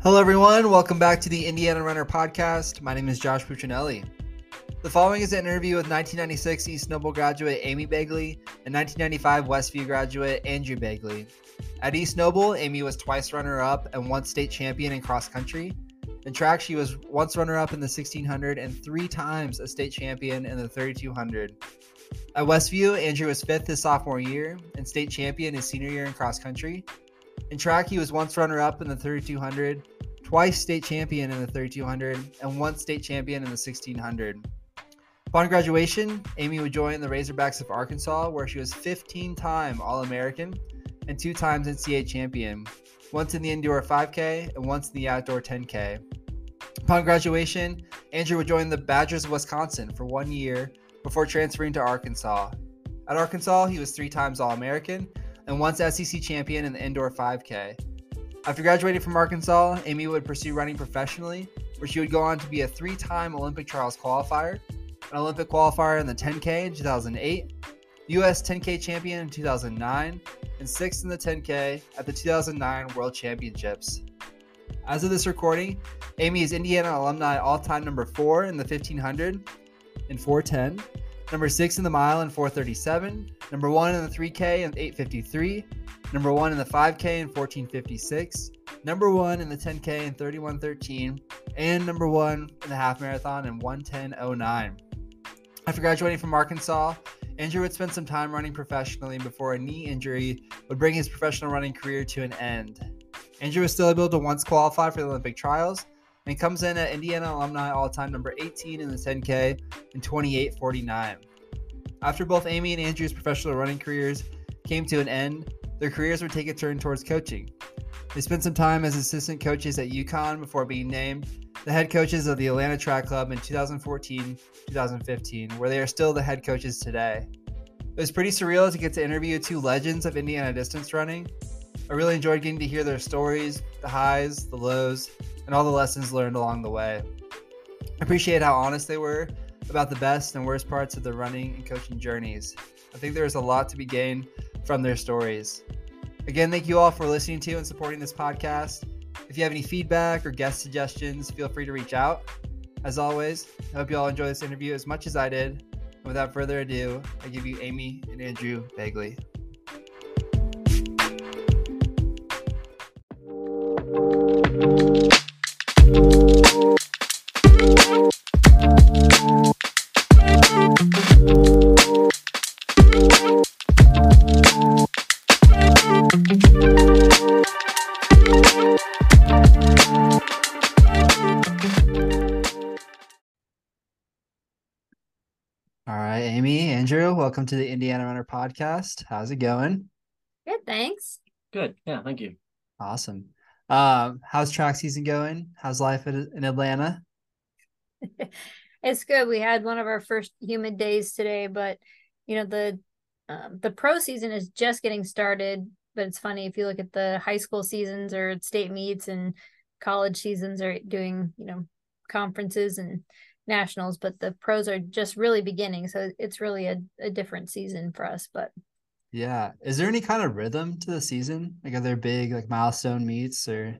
Hello, everyone. Welcome back to the Indiana Runner podcast. My name is Josh Puccinelli. The following is an interview with 1996 East Noble graduate Amy Begley and 1995 Westview graduate Andrew Begley. At East Noble, Amy was twice runner up and once state champion in cross country. In track, she was once runner up in the 1600 and three times a state champion in the 3200. At Westview, Andrew was fifth his sophomore year and state champion his senior year in cross country. In track, he was once runner up in the 3200, twice state champion in the 3200, and once state champion in the 1600. Upon graduation, Amy would join the Razorbacks of Arkansas, where she was 15 time All American and two times NCAA champion, once in the indoor 5K and once in the outdoor 10K. Upon graduation, Andrew would join the Badgers of Wisconsin for one year before transferring to Arkansas. At Arkansas, he was three times All American and once SEC champion in the indoor 5K. After graduating from Arkansas, Amy would pursue running professionally, where she would go on to be a three time Olympic trials qualifier, an Olympic qualifier in the 10K in 2008, US 10K champion in 2009, and sixth in the 10K at the 2009 World Championships. As of this recording, Amy is Indiana alumni all time number four in the 1500 and 410 number six in the mile in 437, number one in the 3K in 853, number one in the 5K in 1456, number one in the 10K in 3113, and number one in the half marathon in 11009. After graduating from Arkansas, Andrew would spend some time running professionally before a knee injury would bring his professional running career to an end. Andrew was still able to once qualify for the Olympic trials, and comes in at Indiana alumni all time number 18 in the 10K and 28.49. After both Amy and Andrew's professional running careers came to an end, their careers would take a turn towards coaching. They spent some time as assistant coaches at UConn before being named the head coaches of the Atlanta Track Club in 2014 2015, where they are still the head coaches today. It was pretty surreal to get to interview two legends of Indiana distance running. I really enjoyed getting to hear their stories, the highs, the lows, and all the lessons learned along the way. I appreciate how honest they were about the best and worst parts of their running and coaching journeys. I think there is a lot to be gained from their stories. Again, thank you all for listening to and supporting this podcast. If you have any feedback or guest suggestions, feel free to reach out. As always, I hope you all enjoy this interview as much as I did. And without further ado, I give you Amy and Andrew Begley. Welcome to the Indiana Runner podcast. How's it going? Good, thanks. Good. Yeah, thank you. Awesome. Um, how's track season going? How's life in Atlanta? It's good. We had one of our first humid days today, but you know the um, the pro season is just getting started. But it's funny if you look at the high school seasons or state meets and college seasons are doing you know conferences and nationals, but the pros are just really beginning. So it's really a, a different season for us. But Yeah. Is there any kind of rhythm to the season? Like are there big like milestone meets or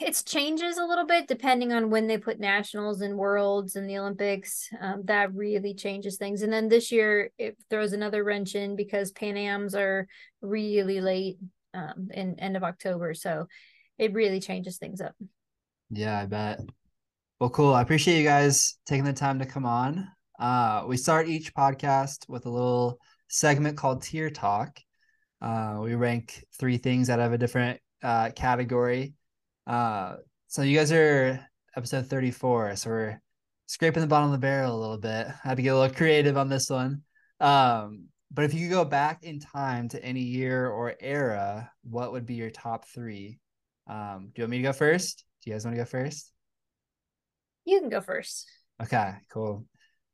it changes a little bit depending on when they put nationals and worlds and the olympics um, that really changes things and then this year it throws another wrench in because pan ams are really late um, in end of october so it really changes things up Yeah, I bet. Well, cool. I appreciate you guys taking the time to come on. Uh, we start each podcast with a little segment called Tier Talk. Uh, we rank three things out of a different uh, category. Uh, so you guys are episode 34, so we're scraping the bottom of the barrel a little bit. I had to get a little creative on this one. Um, but if you could go back in time to any year or era, what would be your top three? Um, do you want me to go first? Do you guys want to go first? you can go first Okay, cool.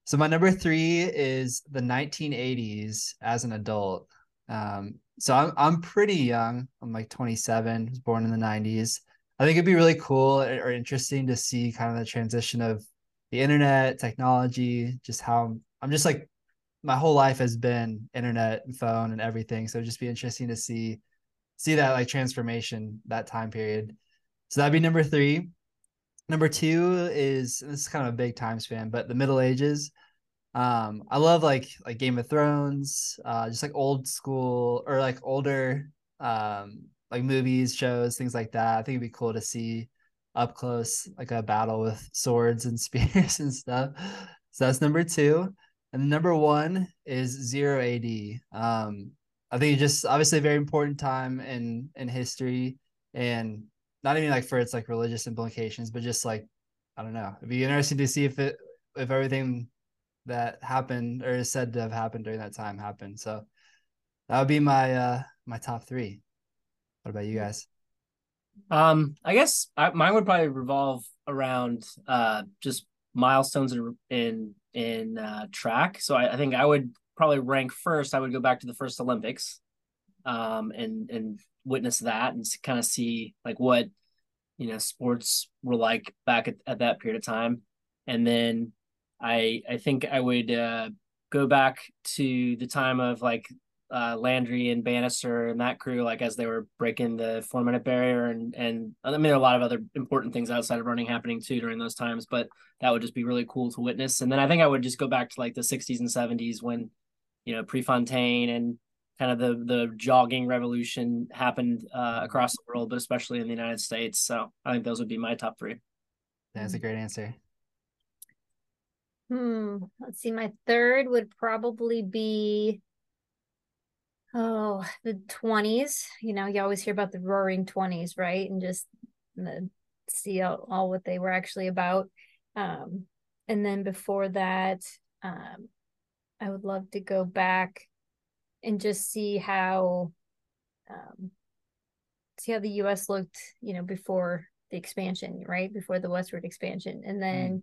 So my number three is the 1980s as an adult. Um, so I'm I'm pretty young. I'm like 27. Was born in the 90s. I think it'd be really cool or interesting to see kind of the transition of the internet, technology, just how I'm just like my whole life has been internet and phone and everything. So it'd just be interesting to see see that like transformation that time period. So that'd be number three. Number two is this is kind of a big time span, but the Middle Ages. Um, I love like like Game of Thrones, uh, just like old school or like older um like movies, shows, things like that. I think it'd be cool to see up close like a battle with swords and spears and stuff. So that's number two. And number one is zero AD. Um, I think just obviously a very important time in in history and not even like for its like religious implications, but just like I don't know. It'd be interesting to see if it if everything that happened or is said to have happened during that time happened. So that would be my uh my top three. What about you guys? Um, I guess I, mine would probably revolve around uh just milestones in in, in uh, track. So I, I think I would probably rank first. I would go back to the first Olympics, um, and and witness that and kind of see like what you know sports were like back at, at that period of time, and then I I think I would uh, go back to the time of like uh, Landy and Bannister and that crew, like as they were breaking the four minute barrier, and and I mean there are a lot of other important things outside of running happening too during those times, but that would just be really cool to witness. And then I think I would just go back to like the '60s and '70s when, you know, Prefontaine and kind of the the jogging revolution happened uh, across the world, but especially in the United States. So I think those would be my top three. That's a great answer. Hmm. Let's see. My third would probably be oh the 20s you know you always hear about the roaring 20s right and just the, see all, all what they were actually about um and then before that um i would love to go back and just see how um see how the us looked you know before the expansion right? Before the westward expansion. And then mm.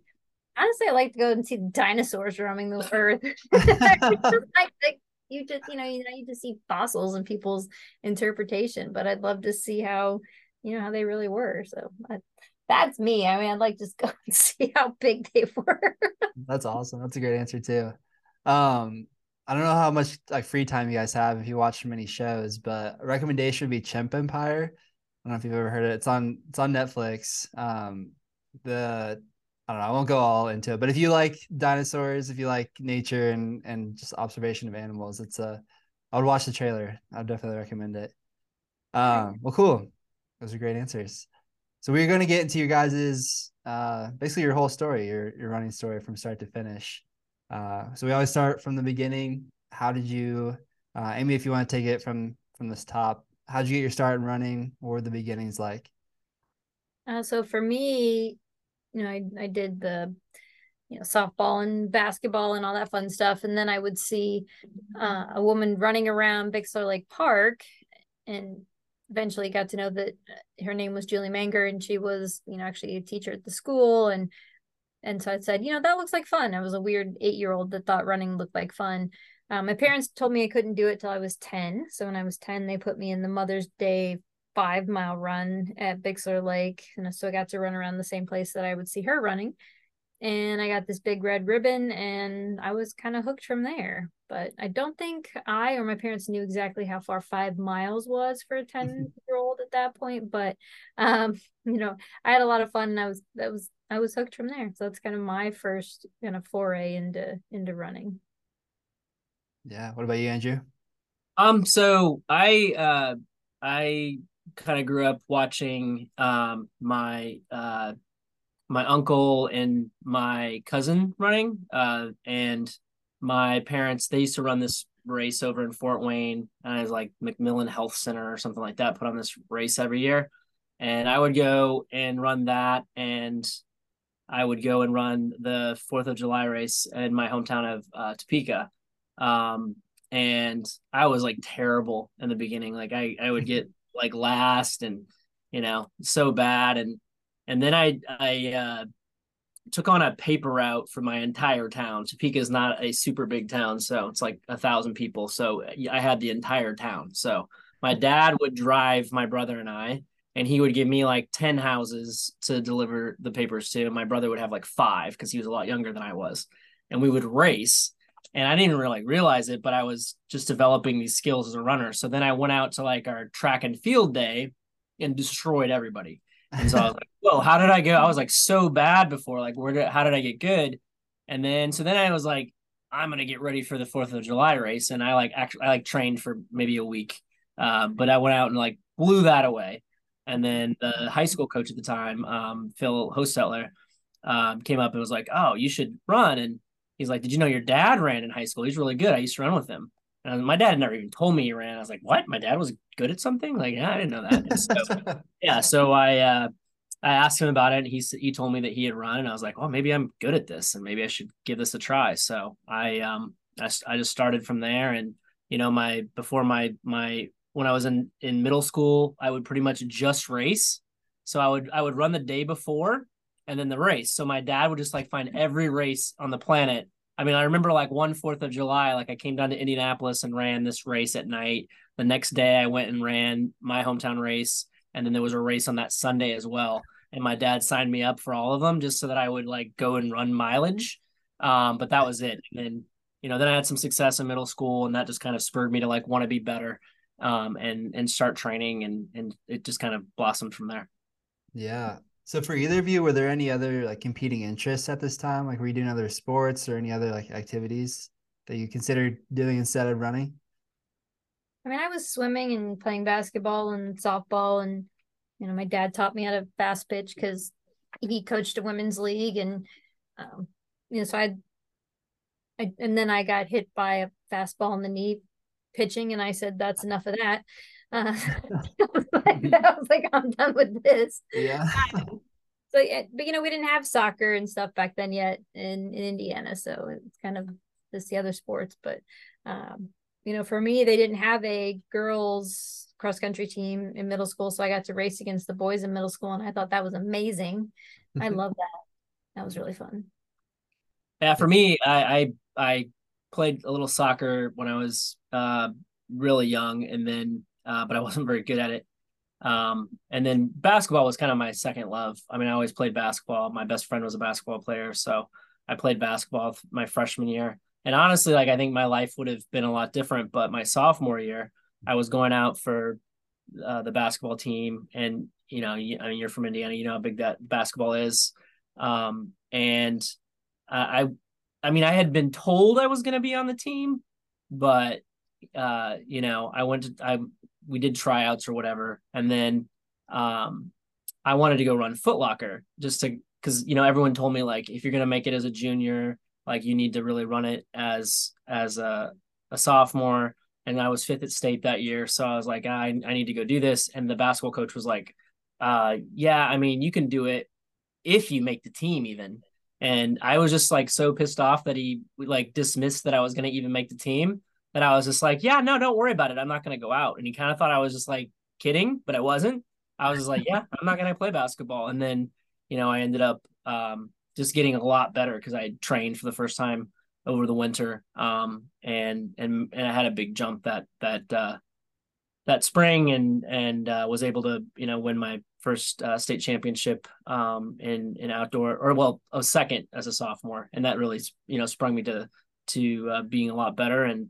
honestly i like to go and see the dinosaurs roaming the earth. Just like the you just you know you know you just see fossils and people's interpretation but i'd love to see how you know how they really were. So I, that's me. I mean i'd like just go and see how big they were. That's awesome. That's a great answer too. Um i don't know how much like free time you guys have if you watch many shows but a recommendation would be chimp empire i don't know if you've ever heard it it's on it's on netflix um the I don't know. I won't go all into it, but if you like dinosaurs, if you like nature and and just observation of animals, it's a. I would watch the trailer. I would definitely recommend it. Um, well, cool. Those are great answers. So we're going to get into your guys's uh, basically your whole story, your your running story from start to finish. Uh, so we always start from the beginning. How did you, uh, Amy? If you want to take it from from this top, how did you get your start in running? What were the beginnings like? Uh, so for me, you know, I, I did the, you know, softball and basketball and all that fun stuff. And then I would see uh, a woman running around Bixler Lake Park and eventually got to know that her name was Julie Manger and she was, you know, actually a teacher at the school. And, and so I said, you know, that looks like fun. I was a weird eight year old that thought running looked like fun. Um, my parents told me I couldn't do it till I was 10. So when I was 10, they put me in the Mother's Day five mile run at Bixler Lake. And I got to run around the same place that I would see her running. And I got this big red ribbon and I was kind of hooked from there. But I don't think I or my parents knew exactly how far five miles was for a 10 year old at that point. But um, you know, I had a lot of fun and I was that was I was hooked from there. So that's kind of my first kind of foray into into running. Yeah. What about you, Andrew? Um, so I uh I kind of grew up watching um, my uh, my uncle and my cousin running, uh, and my parents they used to run this race over in Fort Wayne, and it was like McMillen Health Center or something like that. Put on this race every year, and I would go and run that, and I would go and run the Fourth of July race in my hometown of uh, Topeka. Um, and I was like terrible in the beginning. Like I, I would get like last and you know so bad and and then i i uh took on a paper route for my entire town. Topeka is not a super big town so it's like a thousand people. So i had the entire town. So my dad would drive my brother and i and he would give me like 10 houses to deliver the papers to. And my brother would have like five because he was a lot younger than i was. And we would race and I didn't really realize it, but I was just developing these skills as a runner. So then I went out to like our track and field day and destroyed everybody. And so I was like, well, how did I go?" I was like so bad before. Like, where did how did I get good? And then so then I was like, I'm gonna get ready for the Fourth of July race, and I like actually I like trained for maybe a week, uh, but I went out and like blew that away. And then the high school coach at the time, um, Phil Hostetler, um, came up and was like, "Oh, you should run." And he's like, "Did you know your dad ran in high school? He's really good. I used to run with him." And my dad never even told me he ran. I was like, "What? My dad was good at something?" Like, yeah, I didn't know that. So, yeah, so I uh, I asked him about it, and he he told me that he had run, and I was like, well, maybe I'm good at this, and maybe I should give this a try." So I um I, I just started from there, and you know my before my my when I was in in middle school, I would pretty much just race. So I would I would run the day before and then the race. So my dad would just like find every race on the planet. I mean, I remember like one Fourth of July, like I came down to Indianapolis and ran this race at night. The next day, I went and ran my hometown race, and then there was a race on that Sunday as well. And my dad signed me up for all of them just so that I would like go and run mileage. Um, but that was it. And then you know, then I had some success in middle school, and that just kind of spurred me to like want to be better um, and and start training, and and it just kind of blossomed from there. Yeah. So for either of you, were there any other like competing interests at this time? Like were you doing other sports or any other like activities that you considered doing instead of running? I mean, I was swimming and playing basketball and softball, and you know, my dad taught me how to fast pitch because he coached a women's league, and um, you know, so I, I, and then I got hit by a fastball in the knee pitching and I said, that's enough of that. Uh, I, was like, I was like, I'm done with this. Yeah. Um, so, but you know, we didn't have soccer and stuff back then yet in, in Indiana. So it's kind of just the other sports. But, um, you know, for me, they didn't have a girls cross country team in middle school. So I got to race against the boys in middle school. And I thought that was amazing. I love that. That was really fun. Yeah. For me, I, I, I played a little soccer when I was uh, really young, and then uh, but I wasn't very good at it. Um, and then basketball was kind of my second love. I mean, I always played basketball. My best friend was a basketball player, so I played basketball my freshman year. And honestly, like I think my life would have been a lot different. But my sophomore year, I was going out for uh, the basketball team, and you know, I mean, you're from Indiana, you know how big that basketball is. Um, and I I mean, I had been told I was going to be on the team, but uh, you know, I went to I we did tryouts or whatever, and then um, I wanted to go run Footlocker just to because you know everyone told me like if you're going to make it as a junior, like you need to really run it as as a a sophomore. And I was fifth at state that year, so I was like, I I need to go do this. And the basketball coach was like, uh, yeah, I mean, you can do it if you make the team, even. And I was just like so pissed off that he like dismissed that I was going to even make the team that I was just like, yeah, no, don't worry about it. I'm not going to go out. And he kind of thought I was just like kidding, but I wasn't. I was just like, yeah, I'm not going to play basketball. And then, you know, I ended up um, just getting a lot better because I trained for the first time over the winter. Um, and, and, and I had a big jump that, that, uh, that spring and, and, uh, was able to, you know, win my first uh, state championship um, in in outdoor, or well, a second as a sophomore, and that really you know sprung me to to uh, being a lot better. And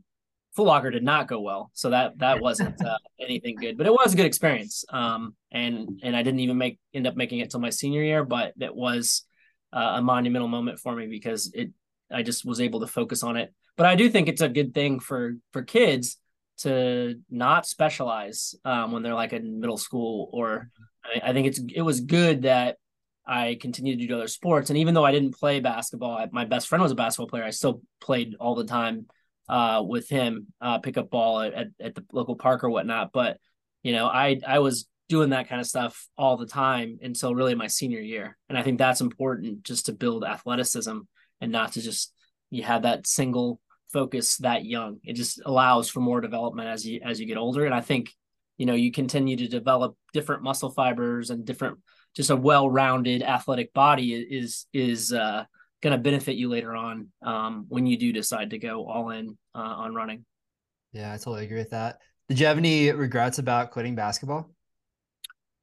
Footlocker did not go well, so that that wasn't uh, anything good, but it was a good experience. Um, and and I didn't even make end up making it till my senior year, but it was uh, a monumental moment for me because it I just was able to focus on it. But I do think it's a good thing for for kids to not specialize um, when they're like in middle school or I, I think it's it was good that I continued to do other sports. And even though I didn't play basketball, I, my best friend was a basketball player. I still played all the time uh, with him, uh, pick up ball at, at the local park or whatnot. But you know, I I was doing that kind of stuff all the time until really my senior year, and I think that's important just to build athleticism and not to just you have that single focus that young. It just allows for more development as you as you get older, and I think you know you continue to develop different muscle fibers and different just a well-rounded athletic body is is uh, going to benefit you later on um, when you do decide to go all in uh, on running. Yeah i totally agree with that. Did you have any regrets about quitting basketball?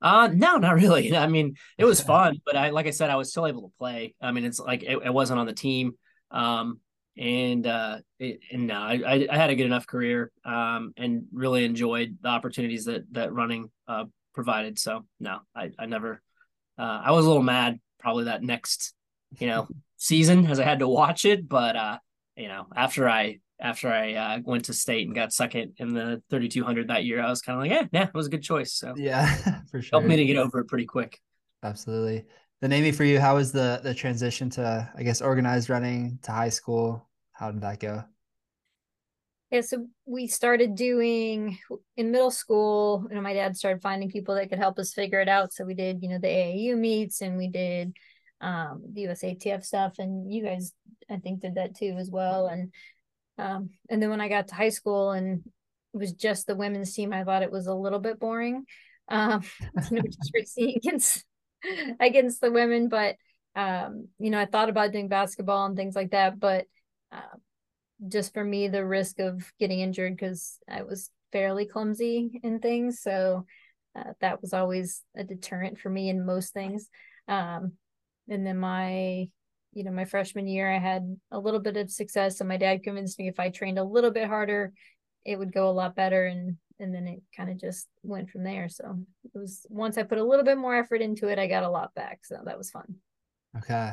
Uh no not really. I mean it was fun but i like i said i was still able to play. I mean it's like it, it wasn't on the team um and uh, it, and no, I, I had a good enough career, um, and really enjoyed the opportunities that that running uh provided. So no, I I never, uh, I was a little mad probably that next, you know, season as I had to watch it, but uh, you know, after I after I uh, went to state and got second in the 3200 that year, I was kind of like, yeah, yeah, it was a good choice. So yeah, for sure. Helped me to get over it pretty quick. Absolutely. Then Amy, for you, how was the the transition to I guess organized running to high school? How did that go? Yeah, so we started doing in middle school, you know, my dad started finding people that could help us figure it out. So we did, you know, the AAU meets and we did um the USATF stuff and you guys I think did that too as well. And um, and then when I got to high school and it was just the women's team, I thought it was a little bit boring. Um, you know, just against against the women, but um, you know, I thought about doing basketball and things like that, but uh, just for me, the risk of getting injured because I was fairly clumsy in things, so uh, that was always a deterrent for me in most things. Um, and then my you know, my freshman year, I had a little bit of success, and my dad convinced me if I trained a little bit harder, it would go a lot better. And and then it kind of just went from there. So it was once I put a little bit more effort into it, I got a lot back. So that was fun. Okay.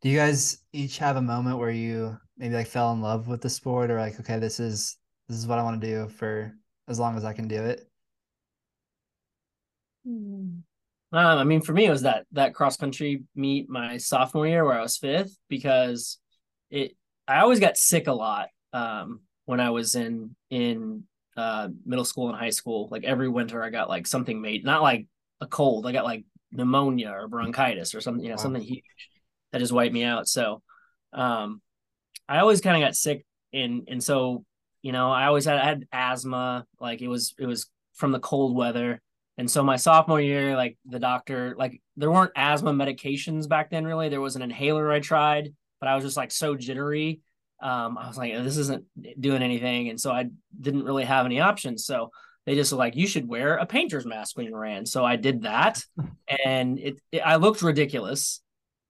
Do you guys each have a moment where you maybe like fell in love with the sport or like, okay, this is this is what I want to do for as long as I can do it? Hmm. Um, I mean, for me, it was that that cross country meet my sophomore year where I was fifth because it. I always got sick a lot um, when I was in in uh, middle school and high school. Like every winter, I got like something made, not like a cold. I got like pneumonia or bronchitis or something, you know, wow. something huge that just wiped me out. So, um, I always kind of got sick, and and so you know, I always had I had asthma. Like it was it was from the cold weather. And so my sophomore year, like the doctor, like there weren't asthma medications back then, really. There was an inhaler I tried, but I was just like so jittery. Um, I was like, this isn't doing anything. And so I didn't really have any options. So they just were like, you should wear a painter's mask when you ran. So I did that and it, it I looked ridiculous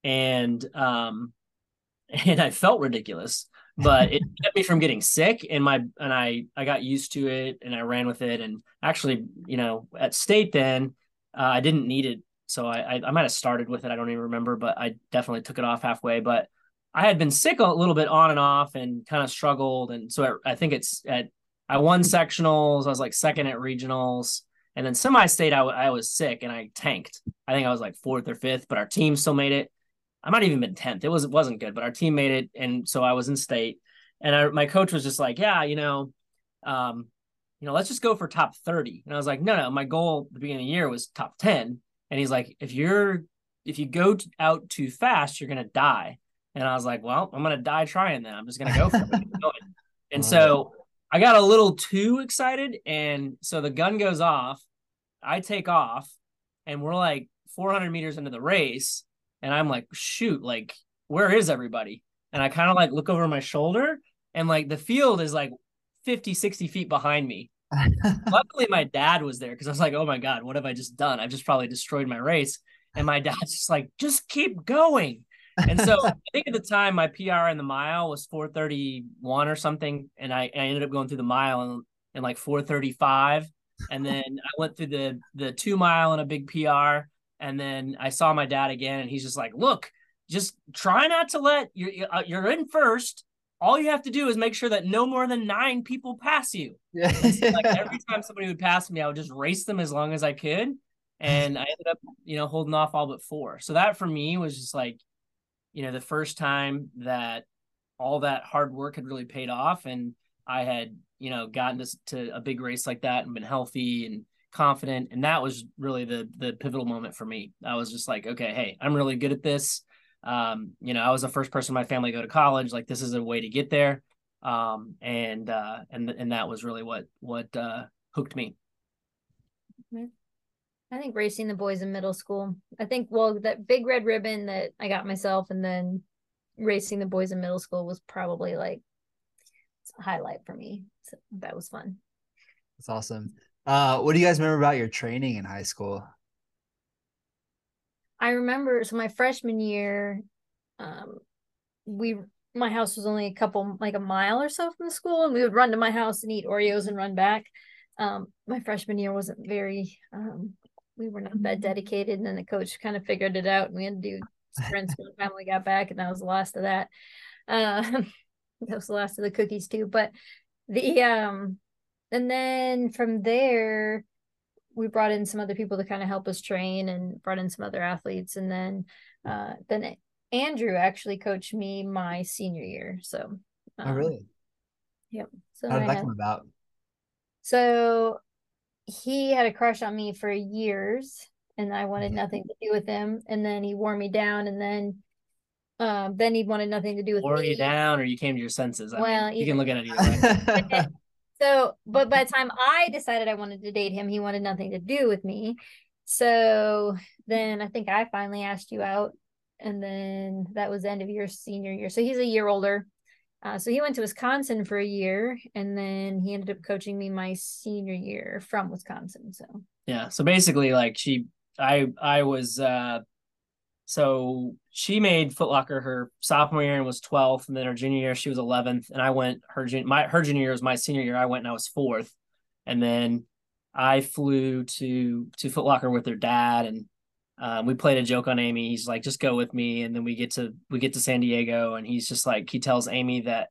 and um and I felt ridiculous but it kept me from getting sick and my and i i got used to it and i ran with it. And actually you know at state then uh, i didn't need it. So I, I, I might have started with it. I don't even remember but i definitely took it off halfway. But i had been sick a little bit on and off and kind of struggled. And so i think it's at i won sectionals. I was like second at regionals. And then semi-state I, I was sick and i tanked. I think i was like fourth or fifth but our team still made it I might have even been 10th. It was it wasn't good, but our team made it. And so I was in state. And I, my coach was just like, yeah, you know, um, you know, let's just go for top 30. And I was like, no, no, my goal at the beginning of the year was top 10. And he's like, if you're if you go out too fast, you're gonna die. And I was like, well, I'm gonna die trying then. I'm just gonna go for it. and so I got a little too excited. And so the gun goes off, I take off, and we're like 400 meters into the race and I'm like, shoot, like, where is everybody? And I kind of like look over my shoulder and like the field is like 50, 60 feet behind me. Luckily, my dad was there because I was like, oh my God, what have I just done? I've just probably destroyed my race. And my dad's just like, just keep going. And so I think at the time my PR in the mile was 431 or something. And I, I ended up going through the mile in, in like 435. And then I went through the the two mile and a big PR. And then I saw my dad again, and he's just like, "Look, just try not to let you're uh, you're in first. All you have to do is make sure that no more than nine people pass you." Yeah. So like every time somebody would pass me, I would just race them as long as I could, and I ended up, you know, holding off all but four. So that for me was just like, you know, the first time that all that hard work had really paid off, and I had, you know, gotten to, to a big race like that and been healthy and confident and that was really the the pivotal moment for me. I was just like okay hey i'm really good at this. Um you know i was the first person in my family to go to college like this is a way to get there. Um and uh and and that was really what what uh hooked me. I think racing the boys in middle school i think well that big red ribbon that i got myself and then racing the boys in middle school was probably like a highlight for me. So that was fun. That's awesome uh, what do you guys remember about your training in high school? I remember so my freshman year, um, we my house was only a couple like a mile or so from the school and we would run to my house and eat Oreos and run back. Um, my freshman year wasn't very um, we were not that dedicated and then the coach kind of figured it out and we had to do sprints by the time we got back and that was the last of that. Uh, that was the last of the cookies too. But the um and then from there we brought in some other people to kind of help us train and brought in some other athletes and then uh then Andrew actually coached me my senior year. So um, Oh really? Yep. So how did that had, come about? So he had a crush on me for years and I wanted mm-hmm. nothing to do with him. And then he wore me down and then um, then he wanted nothing to do with wore me. you down or you came to your senses. I well, mean, you can look at it either way. so, but by the time I decided I wanted to date him, he wanted nothing to do with me. So then I think I finally asked you out, and then that was the end of your senior year. So he's a year older. Uh, so he went to Wisconsin for a year, and then he ended up coaching me my senior year from Wisconsin. So yeah, so basically, like she, I, I was uh so she made Footlocker her sophomore year and was 12th, and then her junior year she was 11th, and I went her junior my her junior year was my senior year. I went and I was fourth, and then I flew to to Footlocker with her dad, and um, we played a joke on Amy. He's like, "Just go with me," and then we get to we get to San Diego, and he's just like he tells Amy that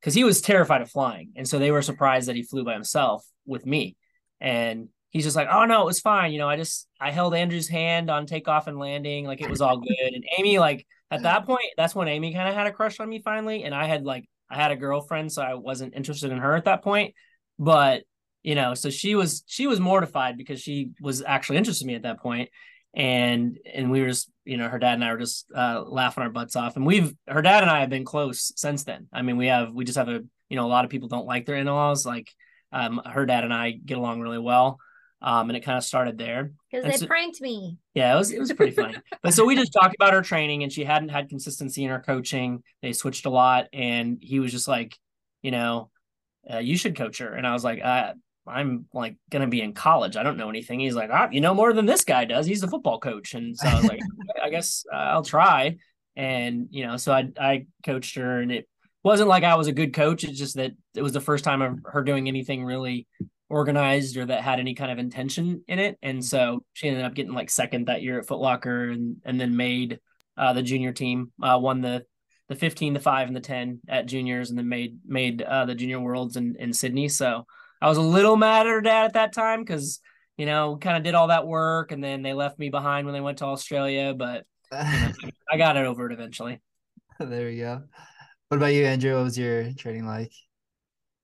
because he was terrified of flying, and so they were surprised that he flew by himself with me, and he's just like, oh no, it was fine. You know, I just I held Andrew's hand on takeoff and landing, like it was all good. And Amy, like at that point, that's when Amy kind of had a crush on me finally, and I had like I had a girlfriend, so I wasn't interested in her at that point. But you know, so she was she was mortified because she was actually interested in me at that point. and and we were just you know her dad and I were just uh, laughing our butts off, and we've her dad and I have been close since then. I mean, we have we just have a you know a lot of people don't like their in laws like. Um, her dad and I get along really well um, and it kind of started there because they so, pranked me. Yeah, it was it was pretty funny. but so we just talked about her training, and she hadn't had consistency in her coaching. They switched a lot, and he was just like, you know, uh, you should coach her. And I was like, uh, I'm like gonna be in college. I don't know anything. He's like, ah, you know more than this guy does. He's a football coach, and so I was like, I guess uh, I'll try. And you know, so I I coached her, and it wasn't like I was a good coach. It's just that it was the first time of her doing anything really organized or that had any kind of intention in it. And so she ended up getting like second that year at Footlocker and and then made uh, the junior team, uh, won the the 15, the five, and the 10 at juniors, and then made made uh, the junior worlds in, in Sydney. So I was a little mad at her dad at that time because you know kind of did all that work, and then they left me behind when they went to Australia. But you know, I got it over it eventually. There we go. What about you, Andrew? What was your training like?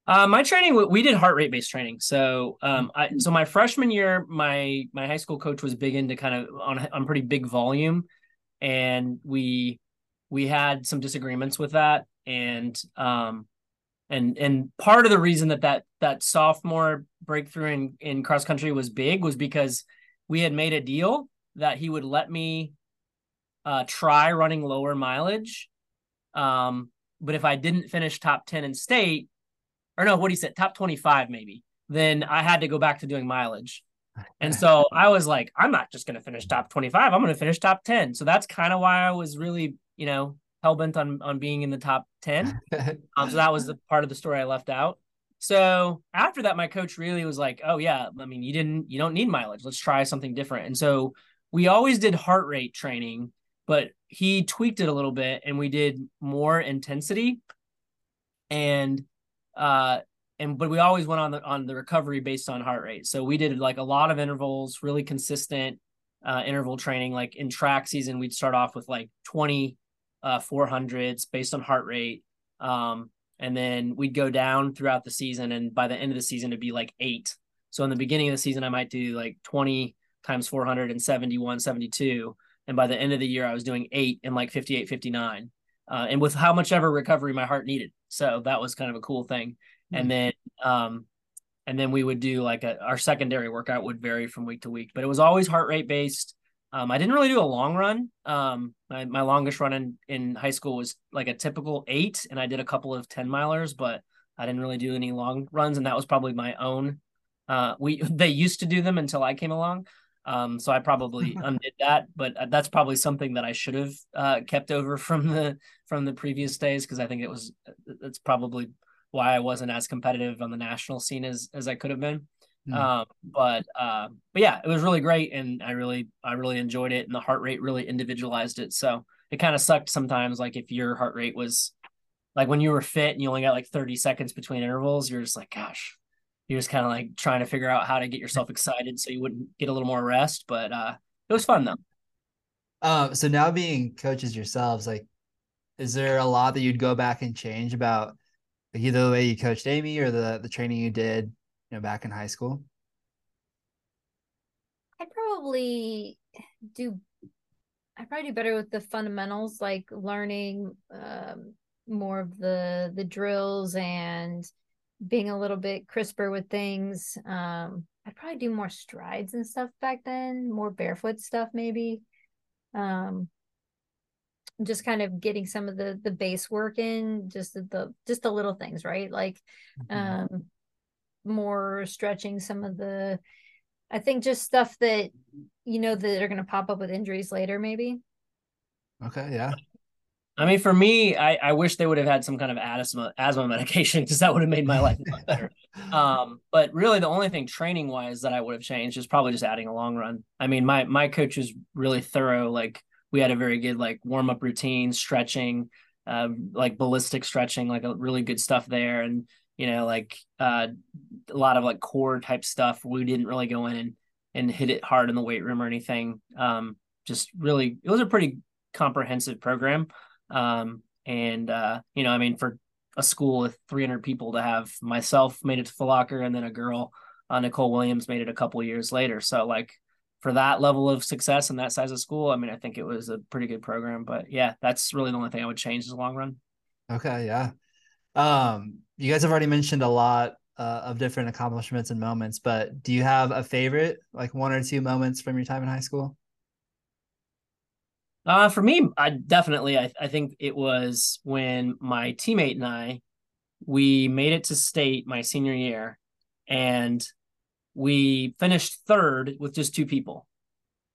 Uh, my training, we did heart rate based training. So, um, I, so my freshman year, my my high school coach was big into kind of on on pretty big volume, and we we had some disagreements with that, and um, and and part of the reason that that that sophomore breakthrough in in cross country was big was because we had made a deal that he would let me uh, try running lower mileage, um, but if I didn't finish top ten in state or no, what he said, top 25 maybe, then I had to go back to doing mileage. And so I was like, I'm not just going to finish top 25. I'm going to finish top 10. So that's kind of why I was really, you know, hell bent on, on being in the top 10. um, so that was the part of the story I left out. So after that, my coach really was like, oh, yeah, I mean, you didn't, you don't need mileage. Let's try something different. And so we always did heart rate training, but he tweaked it a little bit and we did more intensity. And uh, and but we always went on the on the recovery based on heart rate. So we did like a lot of intervals, really consistent uh, interval training. Like in track season, we'd start off with like 20 uh, 400s based on heart rate. Um, and then we'd go down throughout the season. And by the end of the season, it'd be like eight. So in the beginning of the season, I might do like 20 times 471, 72. And by the end of the year, I was doing eight and like 58, 59 uh, and with how much ever recovery my heart needed. So that was kind of a cool thing. Mm-hmm. And then, um, and then we would do like a, our secondary workout would vary from week to week, but it was always heart rate based. Um, I didn't really do a long run. Um, my, my longest run in, in high school was like a typical eight, and I did a couple of 10 milers, but I didn't really do any long runs. And that was probably my own. Uh, we, they used to do them until I came along. Um, so I probably undid that, but uh, that's probably something that I should have uh, kept over from the from the previous days because I think it was that's probably why I wasn't as competitive on the national scene as as I could have been. Mm. Um, but uh, but yeah, it was really great, and I really I really enjoyed it, and the heart rate really individualized it. So it kind of sucked sometimes, like if your heart rate was like when you were fit and you only got like 30 seconds between intervals, you're just like, gosh, you're just kind of like trying to figure out how to get yourself excited so you wouldn't get a little more rest. But uh, it was fun though. Um, so now being coaches yourselves, like, is there a lot that you'd go back and change about like either the way you coached Amy or the the training you did, you know, back in high school? I'd probably do. I probably do better with the fundamentals, like learning um, more of the the drills and being a little bit crisper with things. Um, I'd probably do more strides and stuff back then, more barefoot stuff maybe. Um, just kind of getting some of the the base work in, just the, the just the little things, right? Like mm-hmm. um more stretching some of the I think just stuff that you know that are going to pop up with injuries later maybe. Okay, yeah. I mean, for me, I, I wish they would have had some kind of asthma asthma medication because that would have made my life better. Um, but really, the only thing training wise that I would have changed is probably just adding a long run. I mean, my my coach was really thorough. Like we had a very good like warm up routine, stretching, uh, like ballistic stretching, like a really good stuff there, and you know, like uh, a lot of like core type stuff. We didn't really go in and and hit it hard in the weight room or anything. Um, just really, it was a pretty comprehensive program. Um, and uh, you know, I mean, for a school with 300 people to have myself made it to Foot Locker and then a girl, uh, Nicole Williams, made it a couple years later. So like for that level of success and that size of school, I mean, I think it was a pretty good program. But yeah, that's really the only thing I would change in the long run. Okay, yeah. Um, you guys have already mentioned a lot uh, of different accomplishments and moments, but do you have a favorite, like one or two moments from your time in high school? Uh, for me, I definitely, I, I think it was when my teammate and I, we made it to state my senior year and we finished third with just two people.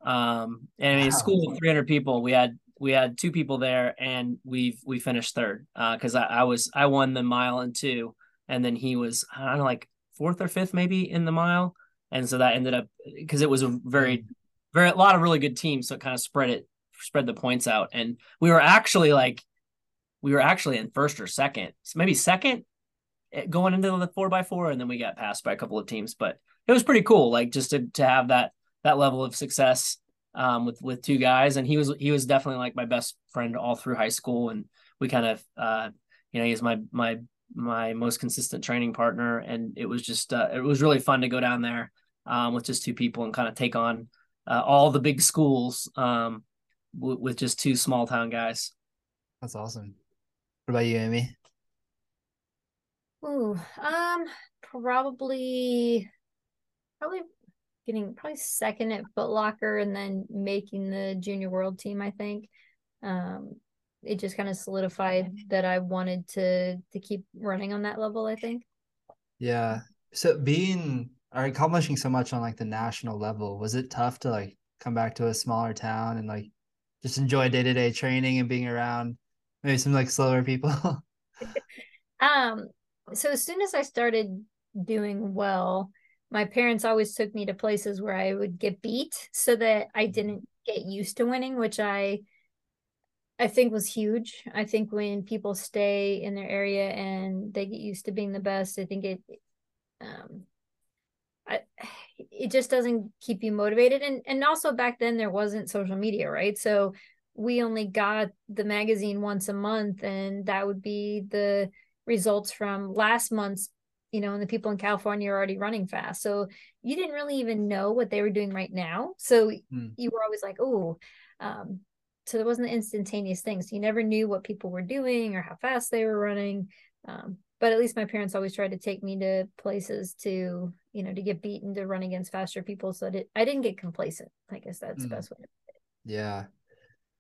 Um, and in wow. school of 300 people, we had, we had two people there and we've, we finished third. Uh, cause I, I was, I won the mile and two, and then he was, I don't know, like fourth or fifth maybe in the mile. And so that ended up, cause it was a very, very, a lot of really good teams. So it kind of spread it spread the points out. And we were actually like, we were actually in first or second, so maybe second eh, going into the four by four, and then we got passed by a couple of teams. But it was pretty cool, like just to to have that that level of success um, with with two guys. And he was he was definitely like my best friend all through high school, and we kind of uh, you know he's my my my most consistent training partner, and it was just uh, it was really fun to go down there um, with just two people and kind of take on uh, all the big schools. Um, w- with just two small town guys. That's awesome. What about you, Amy? Ooh, um, probably, probably getting probably second at Foot Locker and then making the junior world team. I think, um, it just kind of solidified that I wanted to to keep running on that level. I think. Yeah. So being or accomplishing so much on like the national level, was it tough to like come back to a smaller town and like just enjoy day to day training and being around maybe some like slower people? um, so as soon as I started doing well, my parents always took me to places where I would get beat so that I mm-hmm. didn't get used to winning, which I I think was huge. I think when people stay in their area and they get used to being the best, I think it um I, it just doesn't keep you motivated. And and also back then there wasn't social media right? So we only got the magazine once a month and that would be the results from last month's you know and the people in california are already running fast. So you didn't really even know what they were doing right now. So mm. you were always like oh um, so there wasn't the instantaneous things. So you never knew what people were doing or how fast they were running. Um, but at least my parents always tried to take me to places to you know to get beaten to run against faster people so that i didn't get complacent i guess that's mm. the best way to put it yeah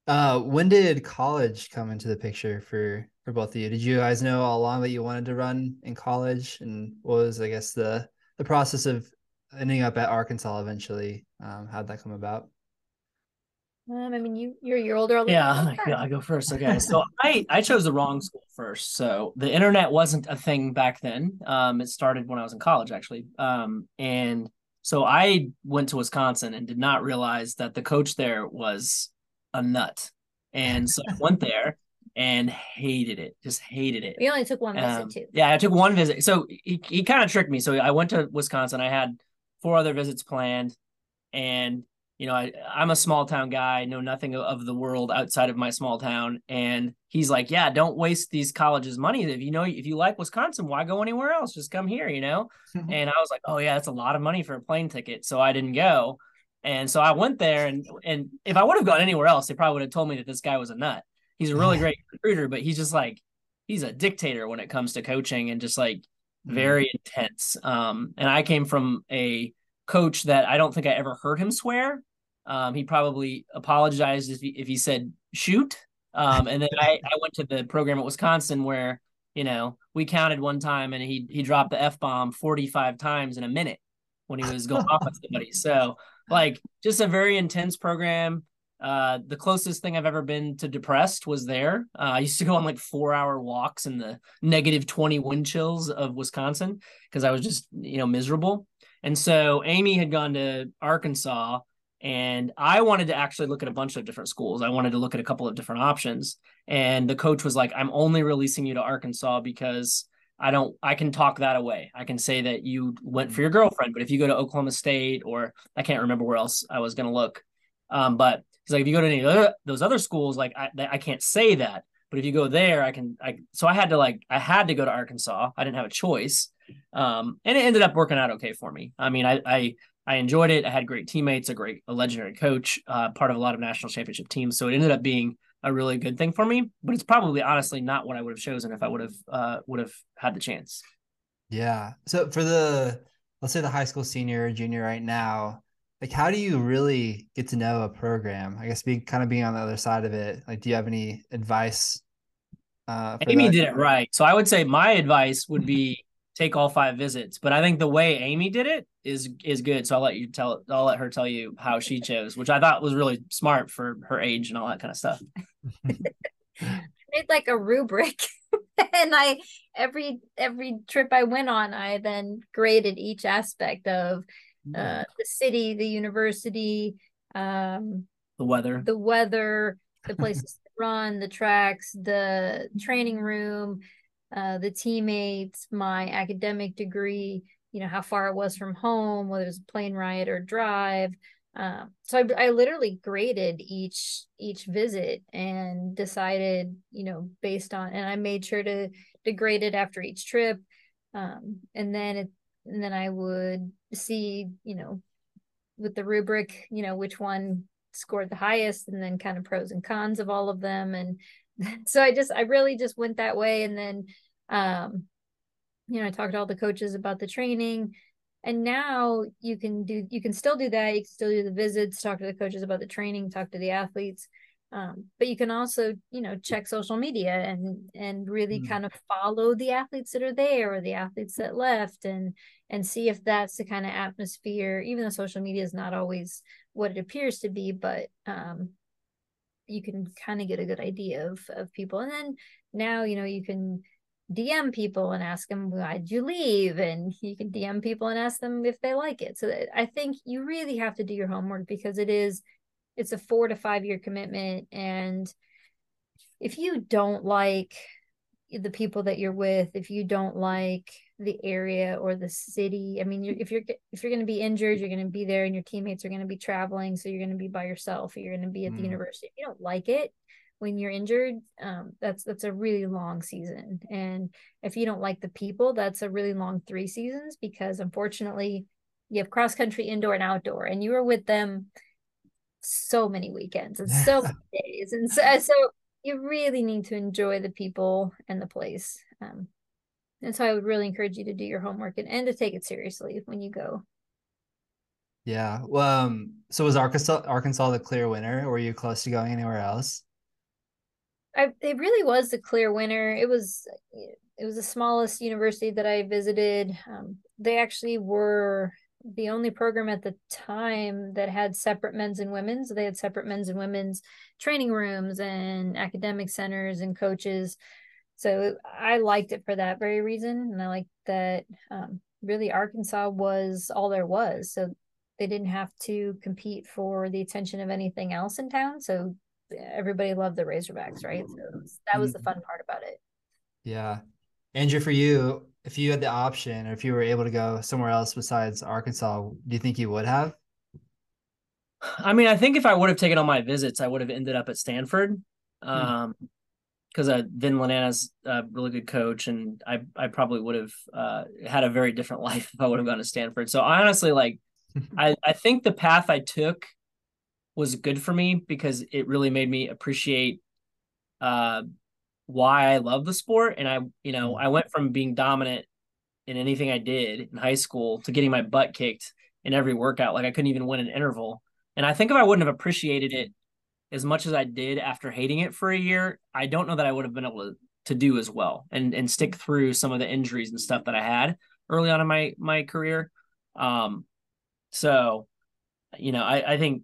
uh when did college come into the picture for for both of you did you guys know all along that you wanted to run in college and what was i guess the the process of ending up at Arkansas eventually? Um, how'd that come about? Um, I mean, you you're a year older. Yeah, I, I go first. Okay, so I I chose the wrong school first. So the internet wasn't a thing back then. Um, it started when I was in college actually. Um, and so I went to Wisconsin and did not realize that the coach there was a nut. And so I went there and hated it, just hated it. We only took one visit Um, too. Yeah, I took one visit. So he, he kind of tricked me. So I went to Wisconsin. I had four other visits planned. And, you know, I, I'm a small town guy, know nothing of- the world outside of my small town. And he's like, yeah, don't waste these colleges' money. If you know, if you like Wisconsin, why go anywhere else? Just come here, you know? and I was like, oh, yeah, that's a lot of money for a plane ticket. So I didn't go. And so I went there, and and if I would have gone anywhere else, they probably would have told me that this guy was a nut. He's a really great recruiter, but he's just like he's a dictator when it comes to coaching and just like Mm. very intense. Um, and I came from a coach that I don't think I ever heard him swear. Um, he probably apologized if he if he said shoot. Um, and then I, I went to the program at Wisconsin where you know we counted one time and he he dropped the f bomb forty five times in a minute when he was going off with somebody. So like just a very intense program. Uh, the closest thing I've ever been to depressed was there. Uh, I used to go on like four hour walks in the negative 20 wind chills of Wisconsin because I was just, you know, miserable. And so Amy had gone to Arkansas and I wanted to actually look at a bunch of different schools. I wanted to look at a couple of different options. And the coach was like, I'm only releasing you to Arkansas because I don't, I can talk that away. I can say that you went for your girlfriend, but if you go to Oklahoma State or I can't remember where else I was going to look. Um, but he's like, if you go to any of those other schools, like I, I can't say that. But if you go there, I can. I so I had to like I had to go to Arkansas. I didn't have a choice, um, and it ended up working out okay for me. I mean, I I, I enjoyed it. I had great teammates, a great a legendary coach, uh, part of a lot of national championship teams. So it ended up being a really good thing for me. But it's probably honestly not what I would have chosen if I would have uh, would have had the chance. Yeah. So for the let's say the high school senior or junior right now, like how do you really get to know a program? I guess being kind of being on the other side of it. Like, do you have any advice? Uh, Amy that? did it right. So I would say my advice would be take all five visits. But I think the way Amy did it is is good. So I'll let you tell I'll let her tell you how she chose, which I thought was really smart for her age and all that kind of stuff. I made like a rubric and i every every trip i went on i then graded each aspect of uh the city the university um The weather. the weather the places to run the tracks the training room uh the teammates my academic degree you know how far it was from home whether it was a plane ride or drive. Um, so I, I literally graded each each visit and decided, you know, based on, and I made sure to to grade it after each trip, um, and then it, and then I would see, you know, with the rubric, you know, which one scored the highest, and then kind of pros and cons of all of them, and so I just I really just went that way, and then, um, you know, I talked to all the coaches about the training and now you can do you can still do that you can still do the visits talk to the coaches about the training talk to the athletes um, but you can also you know check social media and and really Mm. kind of follow the athletes that are there or the athletes that left and and see if that's the kind of atmosphere even though social media is not always what it appears to be but um you can kind of get a good idea of of people. And then now you know you can DM people and ask them why'd you leave, and you can DM people and ask them if they like it. So I think you really have to do your homework because it is it's a four to five year commitment, and if you don't like the people that you're with, if you don't like the area or the city, I mean, you're, if you're if you're going to be injured, you're going to be there, and your teammates are going to be traveling, so you're going to be by yourself, or you're going to be at the Mm. university. If you don't like it, when you're injured um, that's that's a really long season and if you don't like the people that's a really long three seasons because unfortunately you have cross country indoor and outdoor and you are with them so many weekends and so many days and so, so you really need to enjoy the people and the place um, and so i would really encourage you to do your homework and, and to take it seriously when you go Yeah. Well, um, so was Arkansas Arkansas the clear winner? Or were you close to going anywhere else? I it really was the clear winner. It was it was the smallest university that I visited. Um, they actually were the only program at the time that had separate men's and women's. They had separate men's and women's training rooms and academic centers and coaches. So I liked it for that very reason. And I liked that um, really Arkansas was all there was. So they didn't have to compete for the attention of anything else in town. So everybody loved the Razorbacks, right? So that was the fun part about it. Yeah. Andrew, for you, if you had the option or if you were able to go somewhere else besides Arkansas, do you think you would have? I mean, I think if I would have taken all my visits, I would have ended up at Stanford. Hmm. Um, because uh, Vin Lananna's a really good coach, and I I probably would have uh, had a very different life if I would have gone to Stanford. So I honestly like, I I think the path I took was good for me because it really made me appreciate uh why I love the sport. And I, you know, mm. I went from being dominant in anything I did in high school to getting my butt kicked in every workout. Like I couldn't even win an interval. And I think if I wouldn't have appreciated it as much as I did after hating it for a year, I don't know that I would have been able to, to do as well and and stick through some of the injuries and stuff that I had early on in my my career. Um so you know, I, I think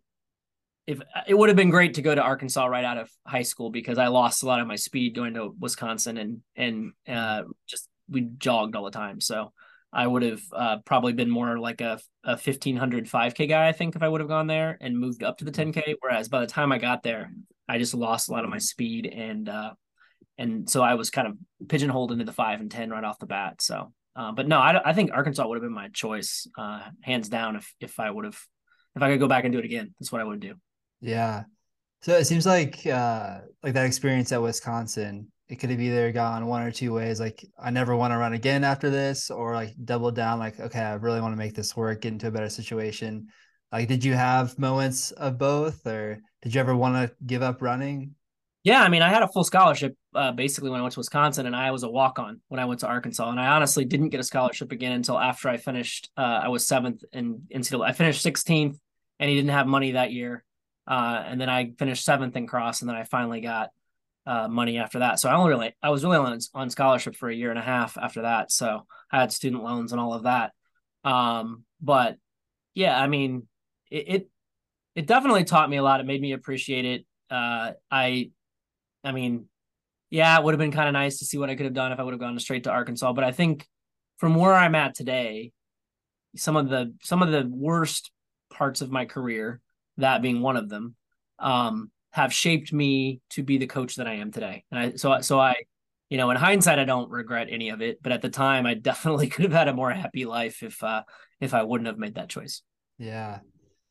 if it would have been great to go to Arkansas right out of high school because I lost a lot of my speed going to Wisconsin and and uh, just we jogged all the time. So I would have uh, probably been more like a, a 1500 5k guy, I think, if I would have gone there and moved up to the 10k. Whereas by the time I got there, I just lost a lot of my speed and uh, and so I was kind of pigeonholed into the five and 10 right off the bat. So, uh, but no, I, I think Arkansas would have been my choice, uh, hands down. If if I would have, if I could go back and do it again, that's what I would do. Yeah. So it seems like uh like that experience at Wisconsin, it could have either gone one or two ways. Like I never want to run again after this, or like double down, like, okay, I really want to make this work, get into a better situation. Like, did you have moments of both, or did you ever want to give up running? Yeah, I mean, I had a full scholarship uh, basically when I went to Wisconsin, and I was a walk on when I went to Arkansas. And I honestly didn't get a scholarship again until after I finished. Uh, I was seventh in NCAA. I finished 16th, and he didn't have money that year. Uh, and then I finished seventh in cross, and then I finally got uh, money after that. So I only really I was really on, on scholarship for a year and a half after that. So I had student loans and all of that. Um, but yeah, I mean, it, it, it definitely taught me a lot. It made me appreciate it. Uh, I I mean, yeah, it would have been kind of nice to see what I could have done if I would have gone straight to Arkansas. But I think from where I'm at today, some of the some of the worst parts of my career that being one of them, um, have shaped me to be the coach that I am today. And I, so, so I, you know, in hindsight, I don't regret any of it, but at the time, I definitely could have had a more happy life if, uh, if I wouldn't have made that choice. Yeah.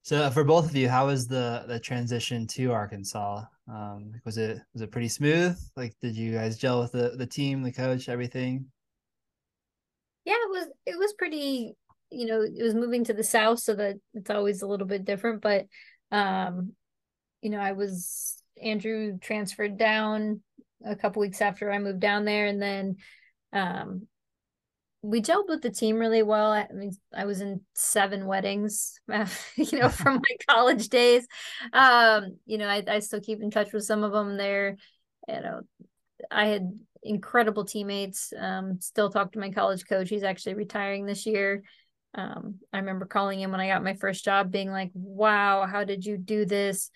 So for both of you, how was the the transition to Arkansas? Um, was it was it pretty smooth? Like, did you guys gel with the the team, the coach, everything? Yeah, it was it was pretty. You know, it was moving to the south, so that it's always a little bit different. But um, you know, I was Andrew transferred down a couple weeks after I moved down there, and then um, we gelled with the team really well. I mean, I was in seven weddings, you know, from my college days. Um, you know, I, I still keep in touch with some of them there. You know, I had incredible teammates. Um, still talk to my college coach. He's actually retiring this year. Um, I remember calling him when I got my first job, being like, "Wow, how did you do this?"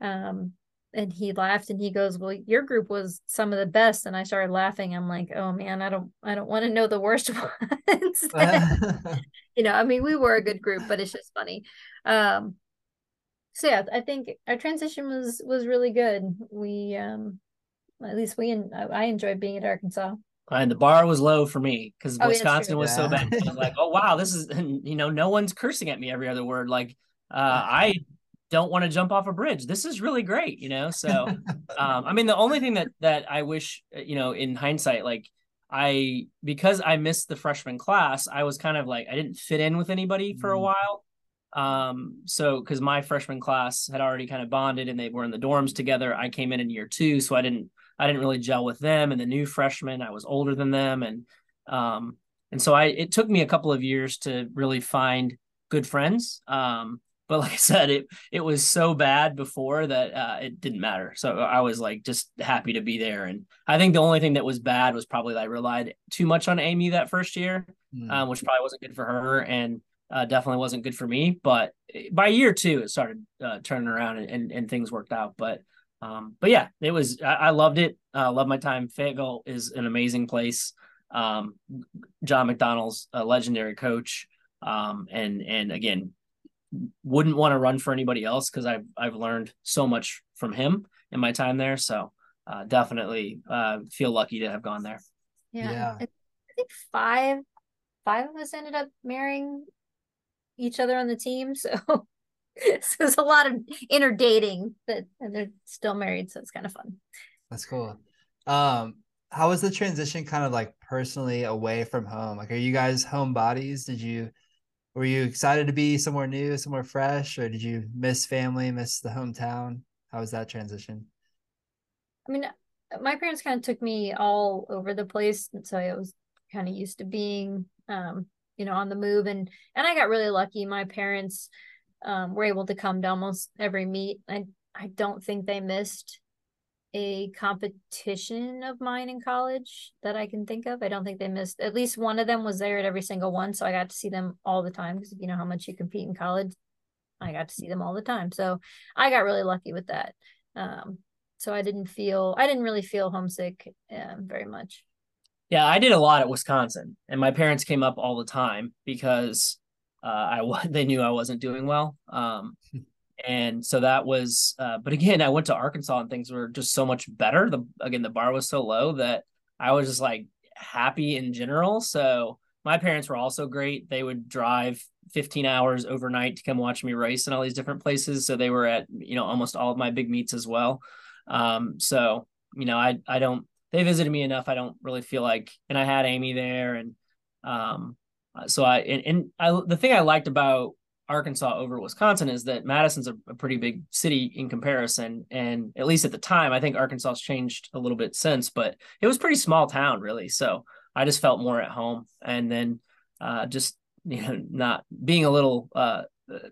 Um, and he laughed and he goes, "Well, your group was some of the best." And I started laughing. I'm like, "Oh man, I don't, I don't want to know the worst ones." you know, I mean, we were a good group, but it's just funny. Um, so yeah, I think our transition was was really good. We, um, at least we, and I enjoyed being at Arkansas. And the bar was low for me because oh, Wisconsin yeah, was yeah. so bad. I was like, oh wow, this is you know, no one's cursing at me every other word. Like uh, I don't want to jump off a bridge. This is really great, you know. So um, I mean the only thing that that I wish, uh, you know, in hindsight, like I because I missed the freshman class, I was kind of like I didn't fit in with anybody for a mm. while. Um, so because my freshman class had already kind of bonded and they were in the dorms together. I came in in year two, so I didn't I didn't really gel with them and the new freshmen. I was older than them, and um, and so I it took me a couple of years to really find good friends. Um, but like I said, it it was so bad before that uh, it didn't matter. So I was like just happy to be there. And I think the only thing that was bad was probably that I relied too much on Amy that first year, mm. um, which probably wasn't good for her. And uh, definitely wasn't good for me. But by year two, it started uh, turning around and, and, and things worked out. But um, but yeah, it was I, I loved it. Uh, love my time. Fayetteville is an amazing place. Um, John McDonnell's a legendary coach. Um, and and again, wouldn't want to run for anybody else because I've I've learned so much from him in my time there. So uh, definitely uh, feel lucky to have gone there. Yeah. yeah. I think five five of us ended up marrying each other on the team. So, so there's a lot of inner dating but and they're still married. So it's kind of fun. That's cool. Um, how was the transition kind of like personally away from home? Like, are you guys home bodies? Did you, were you excited to be somewhere new, somewhere fresh, or did you miss family, miss the hometown? How was that transition? I mean, my parents kind of took me all over the place. And so I was kind of used to being, um, you know, on the move. And, and I got really lucky. My parents um, were able to come to almost every meet. I, I don't think they missed a competition of mine in college that I can think of. I don't think they missed at least one of them was there at every single one. So I got to see them all the time because you know how much you compete in college. I got to see them all the time. So I got really lucky with that. Um, so I didn't feel I didn't really feel homesick um, very much. Yeah, I did a lot at Wisconsin, and my parents came up all the time because uh, I they knew I wasn't doing well. Um, and so that was uh, but again i went to arkansas and things were just so much better. The again the bar was so low that i was just like happy in general. So my parents were also great. They would drive 15 hours overnight to come watch me race in all these different places. So they were at you know almost all of my big meets as well. Um, so you know i i don't they visited me enough. I don't really feel like and i had amy there and um so i and, and i the thing i liked about Arkansas over Wisconsin is that Madison's a, a, pretty big city in comparison. And at least at the time, I think Arkansas's changed a little bit since, but it was pretty small town, really. So I just felt more at home. And then uh, just, you know, not being a little, uh,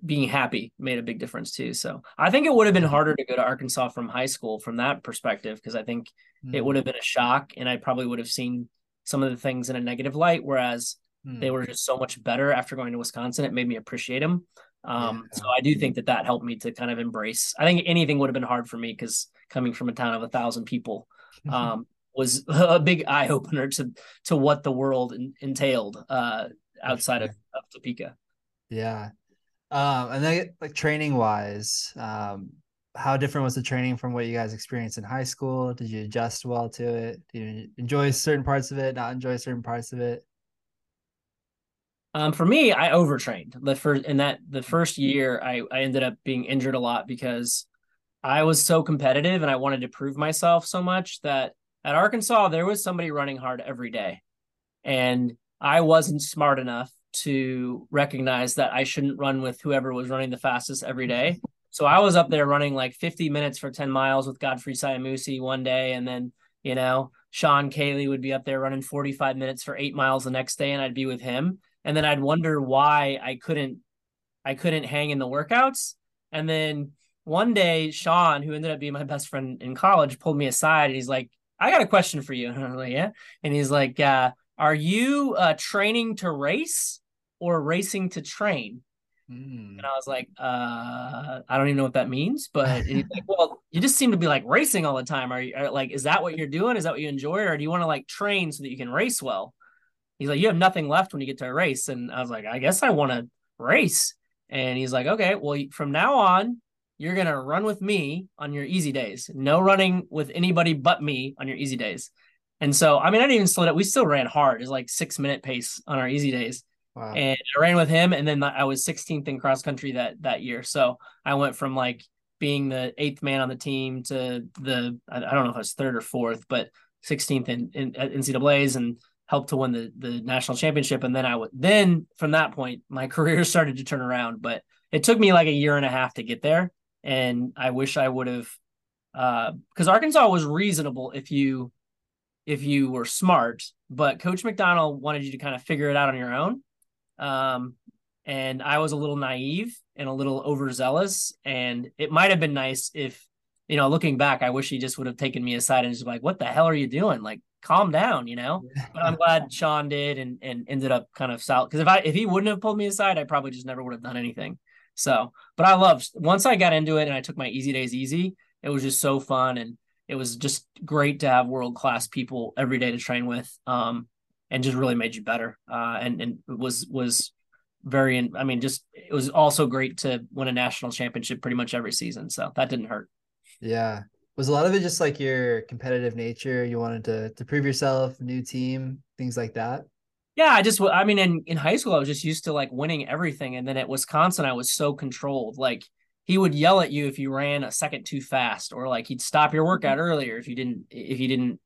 being happy made a big difference too. So I think it would have been harder to go to Arkansas from high school from that perspective, because I think mm-hmm. it would have been a shock and I probably would have seen some of the things in a negative light. Whereas they hmm. were just so much better after going to Wisconsin. It made me appreciate them. Um, yeah. So I do think that that helped me to kind of embrace. I think anything would have been hard for me because coming from a town of a thousand people um, was a big eye opener to to what the world in, entailed uh, outside of, of, Topeka. Yeah, um, and then like training wise, um, how different was the training from what you guys experienced in high school? Did you adjust well to it? Did you enjoy certain parts of it? Not enjoy certain parts of it? Um, for me, I overtrained the first in that the first year. I I ended up being injured a lot because I was so competitive and I wanted to prove myself so much that at Arkansas there was somebody running hard every day, and I wasn't smart enough to recognize that I shouldn't run with whoever was running the fastest every day. So I was up there running like 50 minutes for 10 miles with Godfrey Siamusiye one day, and then you know Sean Cayley would be up there running 45 minutes for eight miles the next day, and I'd be with him and then I'd wonder why I couldn't I couldn't hang in the workouts. And then one day, Sean, who ended up being my best friend in college, pulled me aside and he's like, I got a question for you. And I'm like, yeah. And he's like, uh, are you uh, training to race or racing to train? Mm. And I was like, uh, I don't even know what that means. But he's like, well, you just seem to be like racing all the time. Are you are, like, is that what you're doing? Is that what you enjoy? Or do you want to like train so that you can race well? He's like, you have nothing left when you get to a race. And I was like, I guess I want to race. And he's like, okay, well, from now on, you're going to run with me on your easy days. No running with anybody but me on your easy days. And so, I mean, I didn't even slow down. We still ran hard. It's like six minute pace on our easy days. Wow. And I ran with him. And then I was 16th in cross country that, that year. So I went from like being the eighth man on the team to the, I don't know if I was third or fourth, but 16th in, in NCAAs. And helped to win the the national championship. And then I would then from that point my career started to turn around but it took me like a year and a half to get there. And I wish I would have uh cuz Arkansas was reasonable if you if you were smart but coach McDonnell wanted you to kind of figure it out on your own. Um and I was a little naive and a little overzealous. And it might have been nice if you know looking back I wish he just would have taken me aside and just like what the hell are you doing? Like calm down, you know. But I'm glad Sean did and and ended up kind of south because if I if he wouldn't have pulled me aside, I probably just never would have done anything. So, but I loved once I got into it and I took my easy days easy. It was just so fun and it was just great to have world class people every day to train with. Um, and just really made you better. Uh, and and it was was very. I mean, just it was also great to win a national championship pretty much every season. So that didn't hurt. Yeah, was a lot of it just like your competitive nature? You wanted to to prove yourself, new team, things like that. Yeah, I just I mean in in high school I was just used to like winning everything, and then at Wisconsin I was so controlled. Like he would yell at you if you ran a second too fast, or like he'd stop your workout earlier if you didn't if you didn't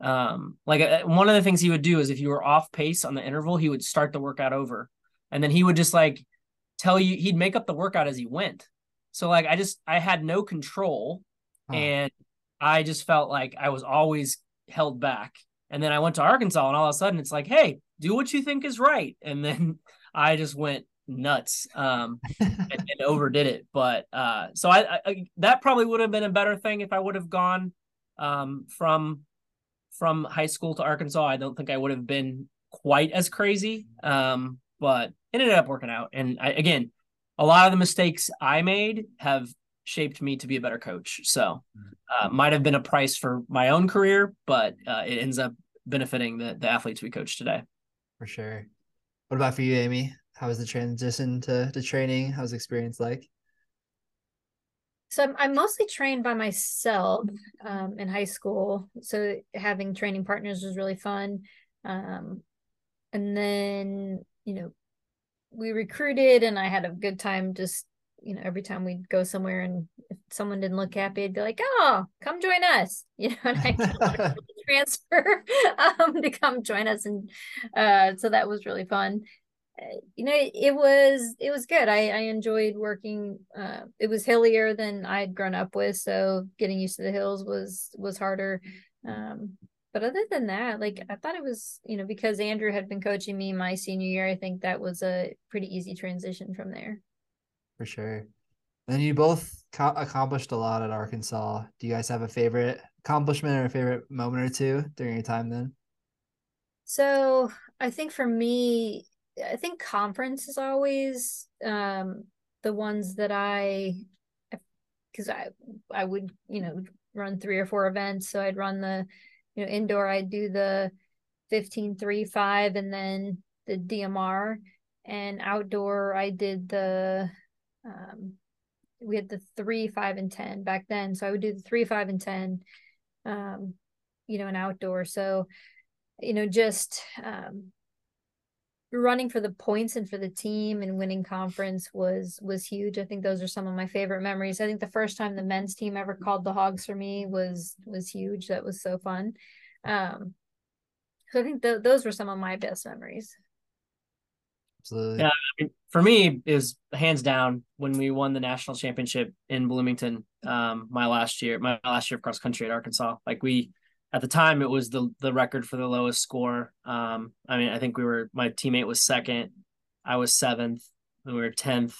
um, like uh, one of the things he would do is if you were off pace on the interval, he would start the workout over, and then he would just like tell you he'd make up the workout as he went. So like I just I had no control, huh. and I just felt like I was always held back. And then I went to Arkansas, and all of a sudden it's like, hey, do what you think is right. And then I just went nuts um, and, and, overdid it. But uh, so I, I that probably would have been a better thing if I would have gone um, from from high school to Arkansas, I don't think I would have been quite as crazy. Um, but it ended up working out. And I, again, a lot of the mistakes I made have shaped me to be a better coach. So uh, might have been a price for my own career, but uh, it ends up benefiting the, the athletes we coach today. For sure. What about for you, Amy? How was the transition to, to training? How's the experience like? So I'm, I'm mostly trained by myself um, in high school. So having training partners was really fun. Um, and then, you know, we recruited and I had a good time just, you know, every time we'd go somewhere and if someone didn't look happy, I'd be like, oh, come join us. You know, and I transfer um, to come join us. And uh, so that was really fun you know it was it was good i i enjoyed working uh it was hillier than i'd grown up with so getting used to the hills was was harder um but other than that like i thought it was you know because andrew had been coaching me my senior year i think that was a pretty easy transition from there for sure. And you both co- accomplished a lot at arkansas. Do you guys have a favorite accomplishment or a favorite moment or two during your time then? So i think for me I think conference is always um, the ones that I, because I I would you know run three or four events, so I'd run the you know indoor I'd do the 15 3 5 and then the DMR and outdoor I did the um, we had the three five and ten back then so I would do the three five and ten um, you know an outdoor so you know just um, running for the points and for the team and winning conference was was huge. I think those are some of my favorite memories. I think the first time the men's team ever called the Hogs for me was was huge. That was so fun. Um, so I think th- those were some of my best memories. Absolutely. Yeah, I mean, for me is hands down when we won the national championship in Bloomington. Um, my last year, my last year of cross country at Arkansas, like we at the time it was the the record for the lowest score. Um, I mean, I think we were my teammate was second, I was seventh, and we were tenth,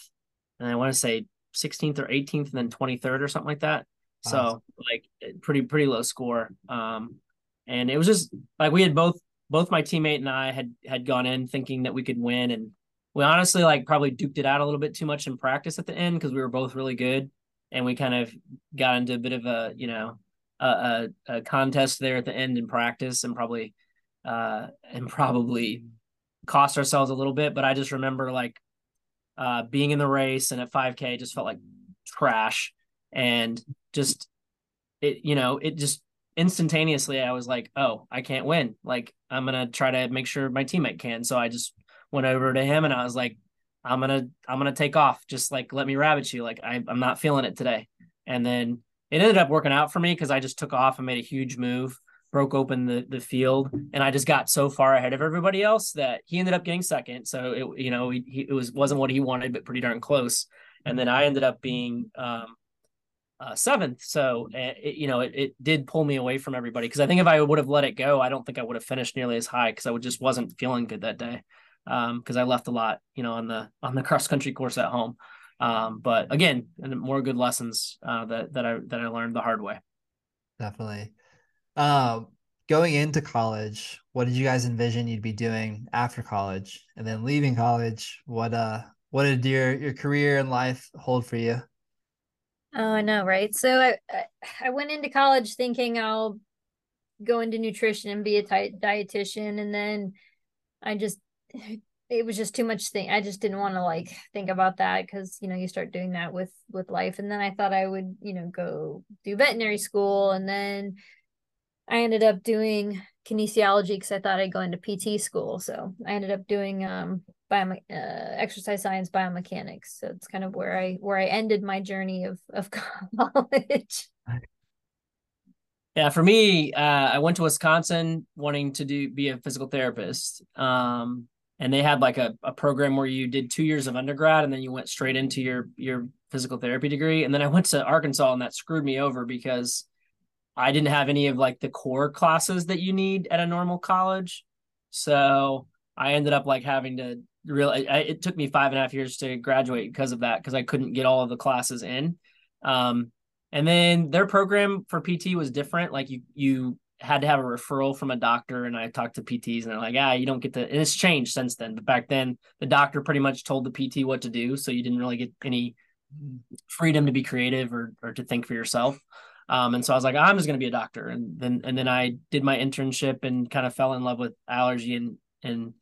and I want to say 16th or 18th, and then 23rd or something like that. So like pretty pretty low score. Um, and it was just like we had both both my teammate and I had had gone in thinking that we could win, and we honestly like probably duked it out a little bit too much in practice at the end because we were both really good, and we kind of got into a bit of a you know a, a, contest there at the end in practice and probably uh and probably cost ourselves a little bit but i just remember like uh being in the race and at 5k just felt like trash and just it you know it just instantaneously i was like oh i can't win. Like i'm gonna try to make sure my teammate can. So i just went over to him and i was like i'm gonna i'm gonna take off. Just like let me rabbit you. Like I, i'm not feeling it today. And then it ended up working out for me because I just took off and made a huge move, broke open the the field, and I just got so far ahead of everybody else that he ended up getting second. So it you know he, it was wasn't what he wanted, but pretty darn close. And then I ended up being um, uh, seventh. So eh, it, you know it, it did pull me away from everybody because I think if I would have let it go, I don't think I would have finished nearly as high because I just wasn't feeling good that day because um, I left a lot, you know, on the on the cross country course at home. Um, but again, more good lessons uh, that that I that I learned the hard way. Definitely. Um, going into college, what did you guys envision you'd be doing after college? And then leaving college, what uh what did your your career and life hold for you? Oh, I know, right? So I I went into college thinking I'll go into nutrition and be a dietitian and then I just it was just too much thing. I just didn't want to like think about that because you know you start doing that with with life and then I thought I would, you know, go do veterinary school and then I ended up doing kinesiology because I thought I'd go into PT school. So I ended up doing um biome- uh, exercise science biomechanics. So it's kind of where I where I ended my journey of of college. Yeah, for me, uh, I went to Wisconsin wanting to do be a physical therapist. Um, and they had like a, a program where you did two years of undergrad and then you went straight into your your physical therapy degree. And then I went to Arkansas and that screwed me over because I didn't have any of like the core classes that you need at a normal college. So I ended up like having to really, it took me five and a half years to graduate because of that, because I couldn't get all of the classes in. Um, and then their program for PT was different. Like you, you had to have a referral from a doctor and I talked to PTs and they're like, ah, you don't get to, and it's changed since then. But back then the doctor pretty much told the PT what to do. So you didn't really get any freedom to be creative or, or to think for yourself. Um, and so I was like, I'm just going to be a doctor. And then, and then I did my internship and kind of fell in love with allergy and, and,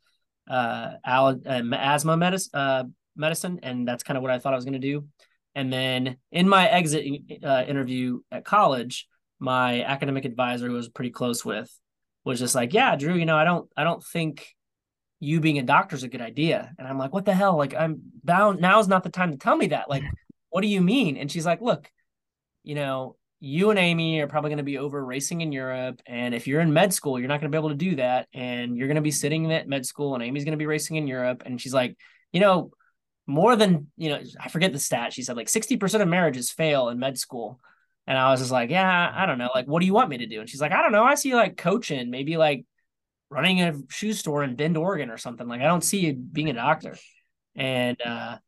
uh, al- uh, asthma medicine, uh, medicine. And that's kind of what I thought I was going to do. And then in my exit uh, interview at college, my academic advisor, who was pretty close with, was just like, yeah, Drew, you know, I don't, I don't think you being a doctor is a good idea. And I'm like, what the hell? Like, I'm bound. Now's not the time to tell me that. Like, what do you mean? And she's like, look, you know, you and Amy are probably going to be over racing in Europe. And if you're in med school, you're not going to be able to do that. And you're going to be sitting at med school and Amy's going to be racing in Europe. And she's like, you know, more than, you know, I forget the stat. She said like 60% of marriages fail in med school. And I was just like, yeah, I don't know. Like, what do you want me to do? And she's like, I don't know. I see like coaching, maybe like running a shoe store in Bend, Oregon or something. Like, I don't see you being a doctor. And, uh,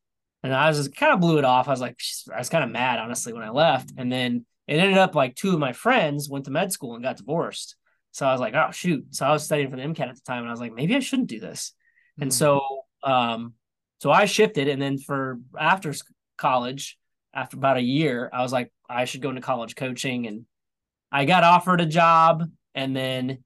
and I was just kind of blew it off. I was like, I was kind of mad, honestly, when I left. And then it ended up like two of my friends went to med school and got divorced. So I was like, oh shoot. So I was studying for the MCAT at the time and I was like, maybe I shouldn't do this. Mm-hmm. And so um so I shifted and then for after college, after about a year, I was like, I should go into college coaching and I got offered a job and then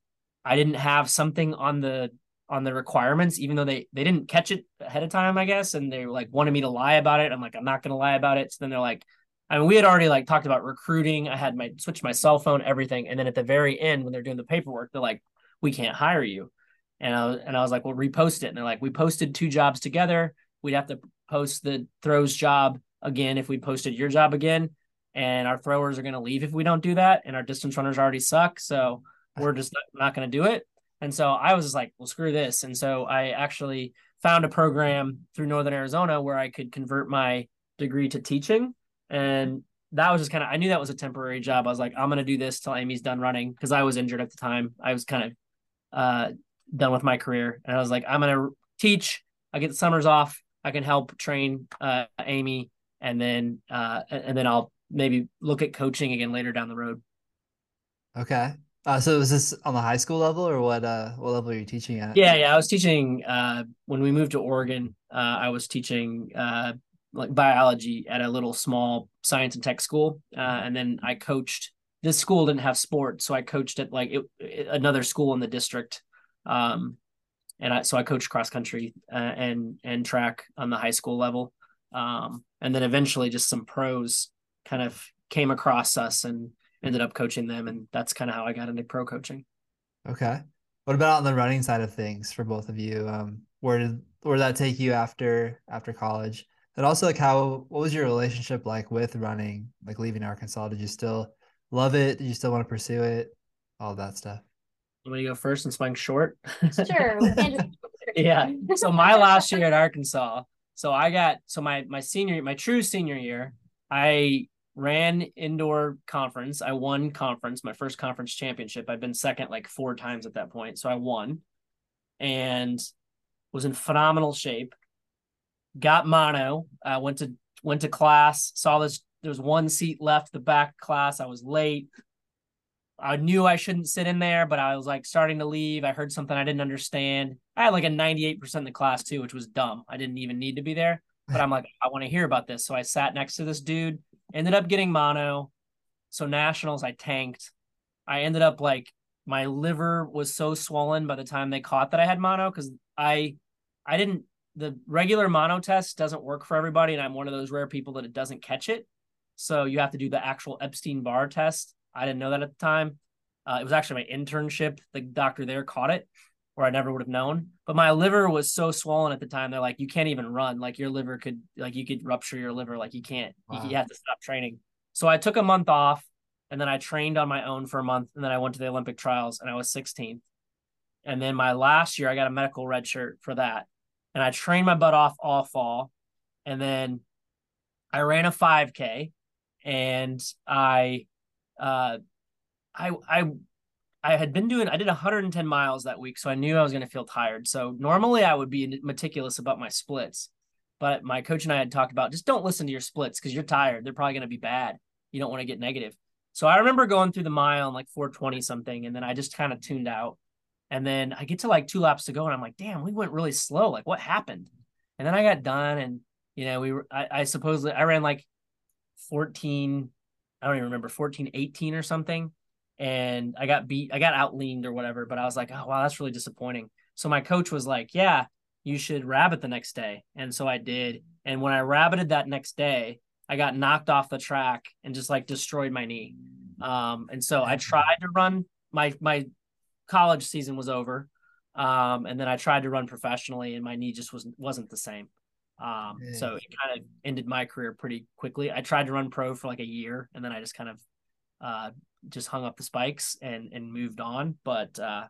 I didn't have something on the on the requirements, even though they they didn't catch it ahead of time, I guess, and they like wanted me to lie about it. I'm like, I'm not gonna lie about it. So then they're like, I mean, we had already like talked about recruiting. I had my switched my cell phone, everything, and then at the very end, when they're doing the paperwork, they're like, "We can't hire you," and I was, and I was like, "Well, repost it." And they're like, "We posted two jobs together. We'd have to post the throws job again if we posted your job again, and our throwers are going to leave if we don't do that, and our distance runners already suck, so we're just not going to do it." And so I was just like, "Well, screw this," and so I actually found a program through Northern Arizona where I could convert my degree to teaching and that was just kind of, I knew that was a temporary job. I was like, I'm going to do this till Amy's done running because I was injured at the time. I was kind of uh, done with my career. And I was like, I'm going to teach. I get the summers off. I can help train uh, Amy. And then, uh, and then I'll maybe look at coaching again later down the road. Okay. Uh, so was this on the high school level or what, uh, what level are you teaching at? Yeah. Yeah. I was teaching, uh, when we moved to Oregon, uh, I was teaching, uh, like biology at a little small science and tech school, uh, and then I coached. This school didn't have sports, so I coached at like it, it, another school in the district. Um, and I, so I coached cross country uh, and and track on the high school level. Um, and then eventually, just some pros kind of came across us and ended up coaching them, and that's kind of how I got into pro coaching. Okay. What about on the running side of things for both of you? Um, where did where did that take you after after college? And also like how what was your relationship like with running, like leaving Arkansas? Did you still love it? Did you still want to pursue it? All that stuff. I'm gonna go first and swing short. Sure. yeah. So my last year at Arkansas, so I got so my my senior my true senior year, I ran indoor conference. I won conference, my first conference championship. I've been second like four times at that point. So I won and was in phenomenal shape got mono. I went to went to class, saw this. There was one seat left, the back class. I was late. I knew I shouldn't sit in there, but I was like starting to leave. I heard something I didn't understand. I had like a 98% in the class too, which was dumb. I didn't even need to be there, but I'm like, I want to hear about this. So I sat next to this dude, ended up getting mono. So nationals, I tanked. I ended up like my liver was so swollen by the time they caught that I had mono because I I didn't the regular mono test doesn't work for everybody, and I'm one of those rare people that it doesn't catch it. So you have to do the actual Epstein Barr test. I didn't know that at the time. Uh, it was actually my internship. The doctor there caught it, or I never would have known. But my liver was so swollen at the time. They're like, you can't even run. Like your liver could, like you could rupture your liver. Like you can't. Wow. You, you have to stop training. So I took a month off, and then I trained on my own for a month, and then I went to the Olympic trials, and I was 16th. And then my last year, I got a medical red shirt for that, and I trained my butt off all fall, and then I ran a 5K and I, uh, I, I, I had been doing, I did 110 miles that week, so I knew I was going to feel tired. So normally I would be meticulous about my splits, but my coach and I had talked about just don't listen to your splits because you're tired. They're probably going to be bad. You don't want to get negative. So I remember going through the mile in like 420 something, and then I just kind of tuned out. And then I get to like two laps to go, and I'm like, damn, we went really slow. Like, what happened? And then I got done, and you know, we were, I, I supposedly, I ran like 14 i don't even remember 14 18 or something and i got beat i got outleaned or whatever but i was like oh wow that's really disappointing so my coach was like yeah you should rabbit the next day and so i did and when i rabbited that next day i got knocked off the track and just like destroyed my knee um, and so i tried to run my my college season was over um, and then i tried to run professionally and my knee just wasn't wasn't the same um, yeah. So it kind of ended my career pretty quickly. I tried to run pro for like a year, and then I just kind of uh, just hung up the spikes and and moved on. But uh,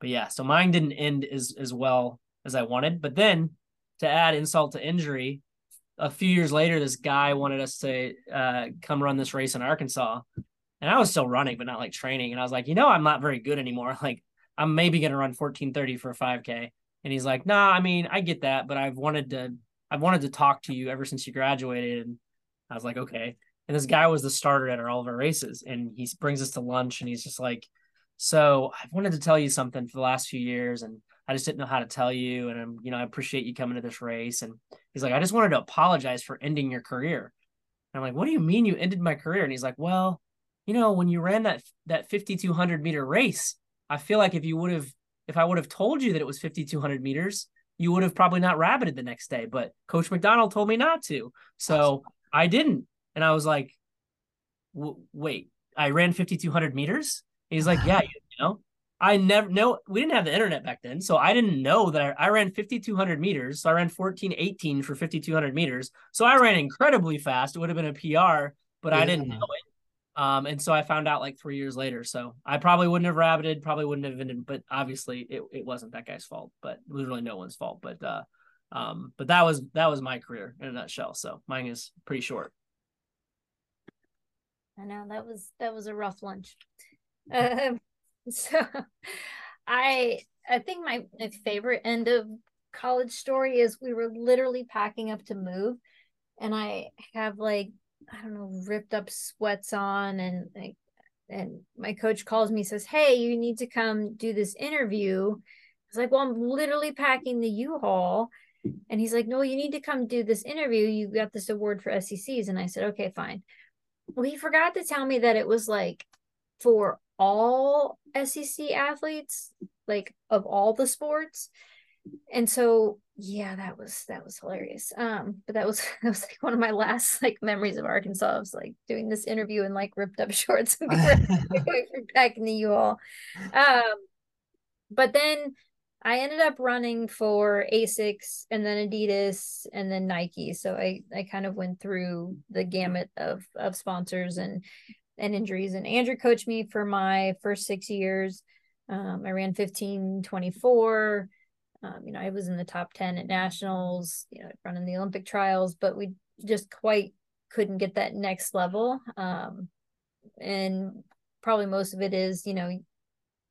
but yeah, so mine didn't end as as well as I wanted. But then to add insult to injury, a few years later, this guy wanted us to uh, come run this race in Arkansas, and I was still running, but not like training. And I was like, you know, I'm not very good anymore. Like I'm maybe gonna run 14:30 for a 5K. And he's like, nah, I mean, I get that, but I've wanted to I've wanted to talk to you ever since you graduated. And I was like, okay. And this guy was the starter at all of our races. And he brings us to lunch and he's just like, so I've wanted to tell you something for the last few years. And I just didn't know how to tell you. And I'm, you know, I appreciate you coming to this race. And he's like, I just wanted to apologize for ending your career. And I'm like, what do you mean you ended my career? And he's like, well, you know, when you ran that that 5200 meter race, I feel like if you would have if I would have told you that it was 5200 meters, you would have probably not rabbited the next day. But Coach McDonnell told me not to. So I didn't. And I was like, wait, I ran 5,200 meters? he's like, yeah, you know, I never know. We didn't have the internet back then. So I didn't know that I, I ran 5,200 meters. So I ran 14:18 for 5,200 meters. So I ran incredibly fast. It would have been a PR, but yeah. I didn't know it. Um, and so I found out like three years later. So I probably wouldn't have rabbited, probably wouldn't have ended, but obviously it, it wasn't that guy's fault, but it was really no one's fault. But uh um, but that was that was my career in a nutshell. So mine is pretty short. I know that was that was a rough lunch. Um, so I I think my, my favorite end of college story is we were literally packing up to move and I have like I don't know, ripped up sweats on and like and my coach calls me says, Hey, you need to come do this interview. I was like, Well, I'm literally packing the U-Haul. And he's like, No, you need to come do this interview. You got this award for SECs. And I said, Okay, fine. Well, he forgot to tell me that it was like for all SEC athletes, like of all the sports. And so yeah that was that was hilarious. Um but that was that was like one of my last like memories of arkansas I was like doing this interview in like ripped up shorts back in the u-haul um but then i ended up running for asics and then adidas and then nike. So i i kind of went through the gamut of of sponsors and and injuries. And andrew coached me for my first six years. Um i ran 15 24 um, you know, I was in the top 10 at nationals, you know, running the Olympic trials, but we just quite couldn't get that next level. Um, and probably most of it is, you know,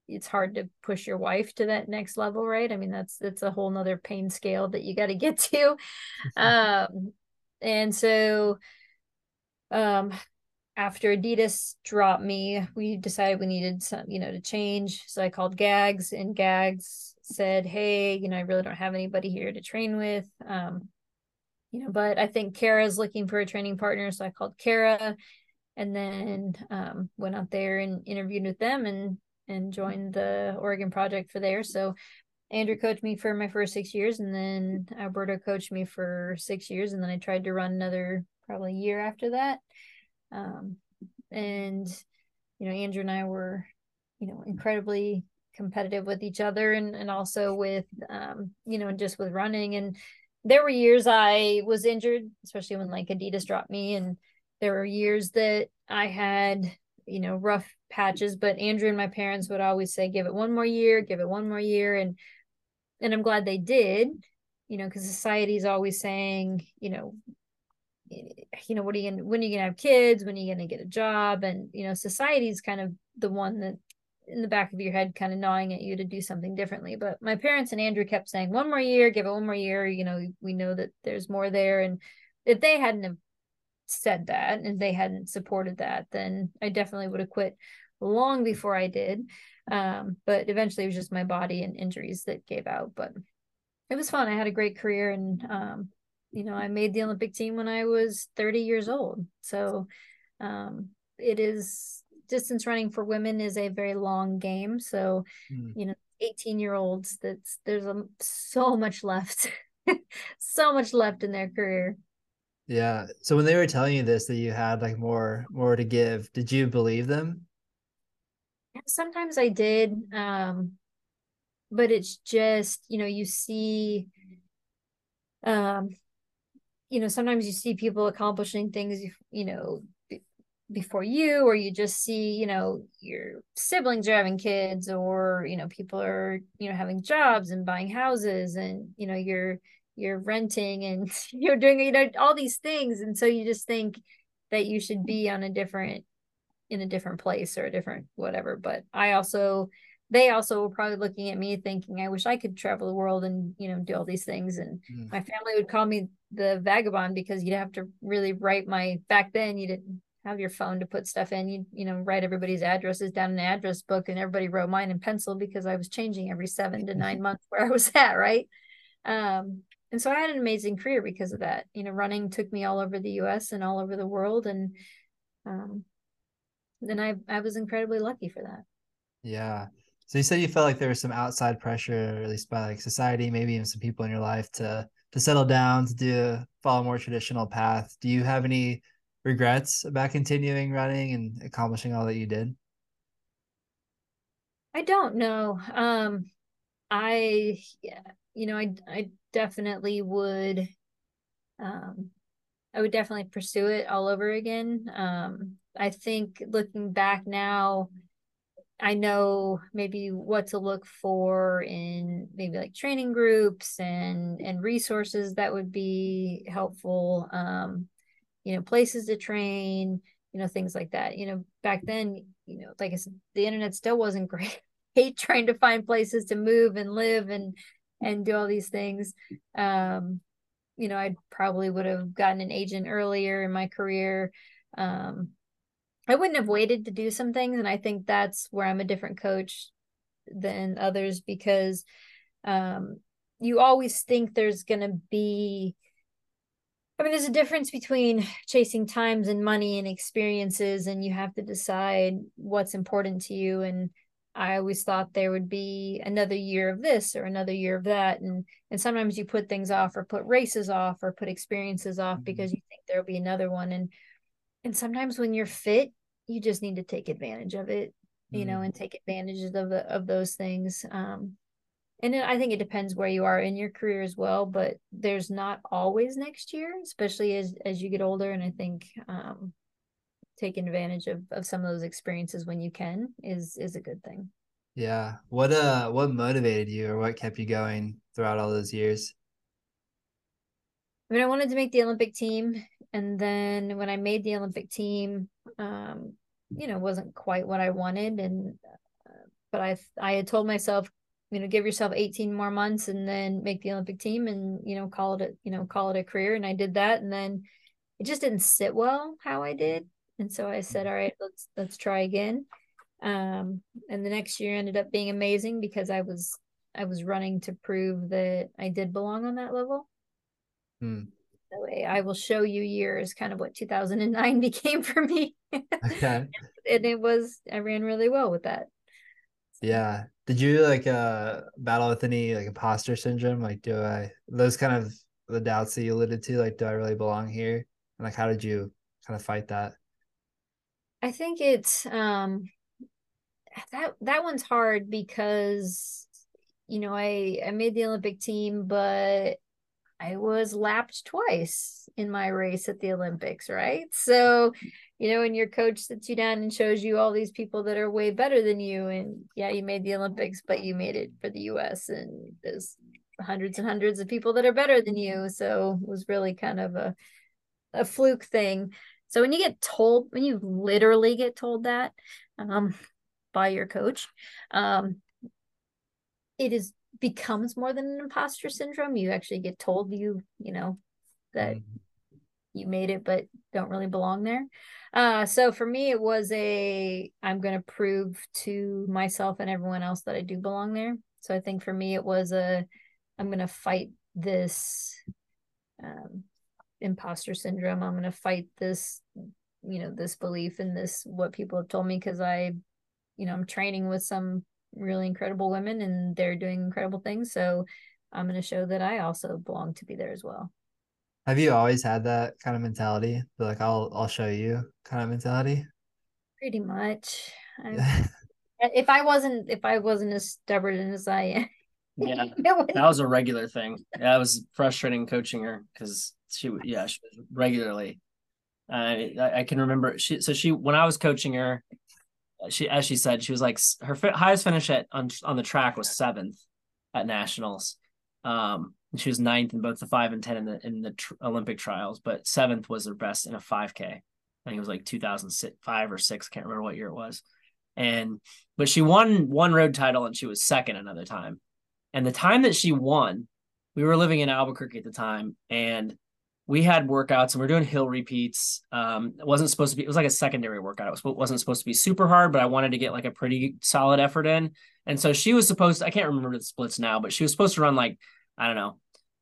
it's hard to push your wife to that next level, right? I mean, that's that's a whole nother pain scale that you got to get to. um, and so um after Adidas dropped me, we decided we needed some, you know, to change. So I called Gags, and Gags said, "Hey, you know, I really don't have anybody here to train with." Um, you know, but I think Kara's looking for a training partner, so I called Kara, and then um, went out there and interviewed with them, and and joined the Oregon project for there. So Andrew coached me for my first six years, and then Alberto coached me for six years, and then I tried to run another probably year after that. Um, and you know, Andrew and I were, you know, incredibly competitive with each other, and and also with, um, you know, just with running. And there were years I was injured, especially when like Adidas dropped me, and there were years that I had, you know, rough patches. But Andrew and my parents would always say, "Give it one more year, give it one more year," and and I'm glad they did, you know, because society's always saying, you know, you know, what are you gonna when are you gonna have kids? When are you gonna get a job? And you know, society's kind of the one that in the back of your head kind of gnawing at you to do something differently. But my parents and Andrew kept saying, one more year, give it one more year. You know, we know that there's more there. And if they hadn't have said that and they hadn't supported that, then I definitely would have quit long before I did. Um, but eventually it was just my body and injuries that gave out. But it was fun. I had a great career and um, you know, I made the Olympic team when I was 30 years old. So um, it is distance running for women is a very long game. So, mm. you know, 18 year olds, that's there's a, so much left, so much left in their career. Yeah. So when they were telling you this, that you had like more, more to give, did you believe them? Yeah, sometimes I did. Um, but it's just, you know, you see, um, you know sometimes you see people accomplishing things you know before you or you just see you know your siblings are having kids or you know people are you know having jobs and buying houses and you know you're you're renting and you're doing you know all these things and so you just think that you should be on a different in a different place or a different whatever but i also they also were probably looking at me thinking, I wish I could travel the world and, you know, do all these things. And mm. my family would call me the vagabond because you'd have to really write my, back then you didn't have your phone to put stuff in. You, you know, write everybody's addresses down in an address book and everybody wrote mine in pencil because I was changing every seven to nine months where I was at. Right. Um, and so I had an amazing career because of that. You know, running took me all over the US and all over the world. And, um, then I, I was incredibly lucky for that. Yeah. So you said you felt like there was some outside pressure, at least by like society, maybe even some people in your life to to settle down, to do follow a more traditional path. Do you have any regrets about continuing running and accomplishing all that you did? I don't know. Um I you know, I I definitely would um I would definitely pursue it all over again. Um I think looking back now, I know maybe what to look for in maybe like training groups and and resources that would be helpful. Um, you know, places to train, you know, things like that. You know, back then, you know, like I said, the internet still wasn't great. Hate trying to find places to move and live and and do all these things. Um, you know, I probably would have gotten an agent earlier in my career. Um, I wouldn't have waited to do some things. And I think that's where I'm a different coach than others because um, you always think there's going to be, I mean, there's a difference between chasing times and money and experiences, and you have to decide what's important to you. And I always thought there would be another year of this or another year of that. And and sometimes you put things off or put races off or put experiences off mm-hmm. because you think there'll be another one. And and sometimes when you're fit you just need to take advantage of it you mm. know and take advantage of the, of those things um and i think it depends where you are in your career as well but there's not always next year especially as as you get older and i think um taking advantage of of some of those experiences when you can is is a good thing yeah what uh what motivated you or what kept you going throughout all those years I mean, I wanted to make the Olympic team. And then when I made the Olympic team, um, you know, wasn't quite what I wanted. And, uh, but I, I had told myself, you know, give yourself 18 more months and then make the Olympic team and, you know, call it, a, you know, call it a career. And I did that. And then it just didn't sit well how I did. And so I said, all right, let's let's try again. Um, and the next year ended up being amazing because I was I was running to prove that I did belong on that level. Hmm. Way I will show you years kind of what 2009 became for me. Okay. and it was I ran really well with that. Yeah. Did you like uh battle with any like imposter syndrome? Like do I those kind of the doubts that you alluded to, like do I really belong here? And like how did you kind of fight that? I think it's um that that one's hard because you know I I made the Olympic team, but I was lapped twice in my race at the Olympics, right? So, you know, when your coach sits you down and shows you all these people that are way better than you, and yeah, you made the Olympics, but you made it for the US, and there's hundreds and hundreds of people that are better than you. So it was really kind of a a fluke thing. So when you get told, when you literally get told that um, by your coach, um, it is becomes more than an imposter syndrome. You actually get told you, you know, that mm-hmm. You made it, but don't really belong there. Uh, so for me, it was a I'm going to prove to myself and everyone else that I do belong there. So I think for me, it was a I'm going to fight this um, imposter syndrome. I'm going to fight this, you know, this belief in this, what people have told me, because I, you know, I'm training with some really incredible women and they're doing incredible things. So I'm going to show that I also belong to be there as well. Have you always had that kind of mentality? Like I'll I'll show you kind of mentality. Pretty much. if I wasn't if I wasn't as stubborn as I am. Yeah, that was a regular thing. That was frustrating coaching her because she yeah she was regularly. Uh, I, I can remember she so she when I was coaching her, she as she said she was like her highest finish at on on the track was seventh at nationals. Um, she was ninth in both the five and ten in the in the tr- Olympic trials, but seventh was her best in a five k. I think it was like 2005 or six. Can't remember what year it was. And but she won one road title and she was second another time. And the time that she won, we were living in Albuquerque at the time, and we had workouts and we are doing hill repeats. Um, it wasn't supposed to be, it was like a secondary workout. It was, wasn't supposed to be super hard, but I wanted to get like a pretty solid effort in. And so she was supposed to, I can't remember the splits now, but she was supposed to run like, I don't know,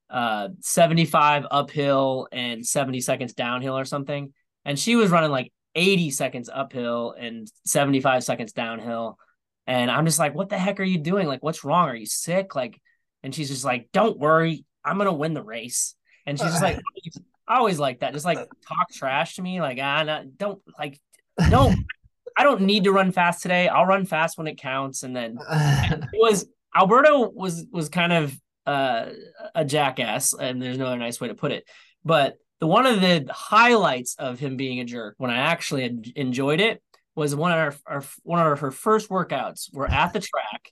uh, 75 uphill and 70 seconds downhill or something. And she was running like 80 seconds uphill and 75 seconds downhill. And I'm just like, what the heck are you doing? Like, what's wrong? Are you sick? Like, and she's just like, don't worry, I'm gonna win the race. And she's just like, I always like that. Just like talk trash to me. Like, ah, not, don't like, don't. I don't need to run fast today. I'll run fast when it counts. And then it was Alberto was was kind of uh, a jackass, and there's no other nice way to put it. But the one of the highlights of him being a jerk, when I actually enjoyed it, was one of our, our one of her first workouts. We're at the track,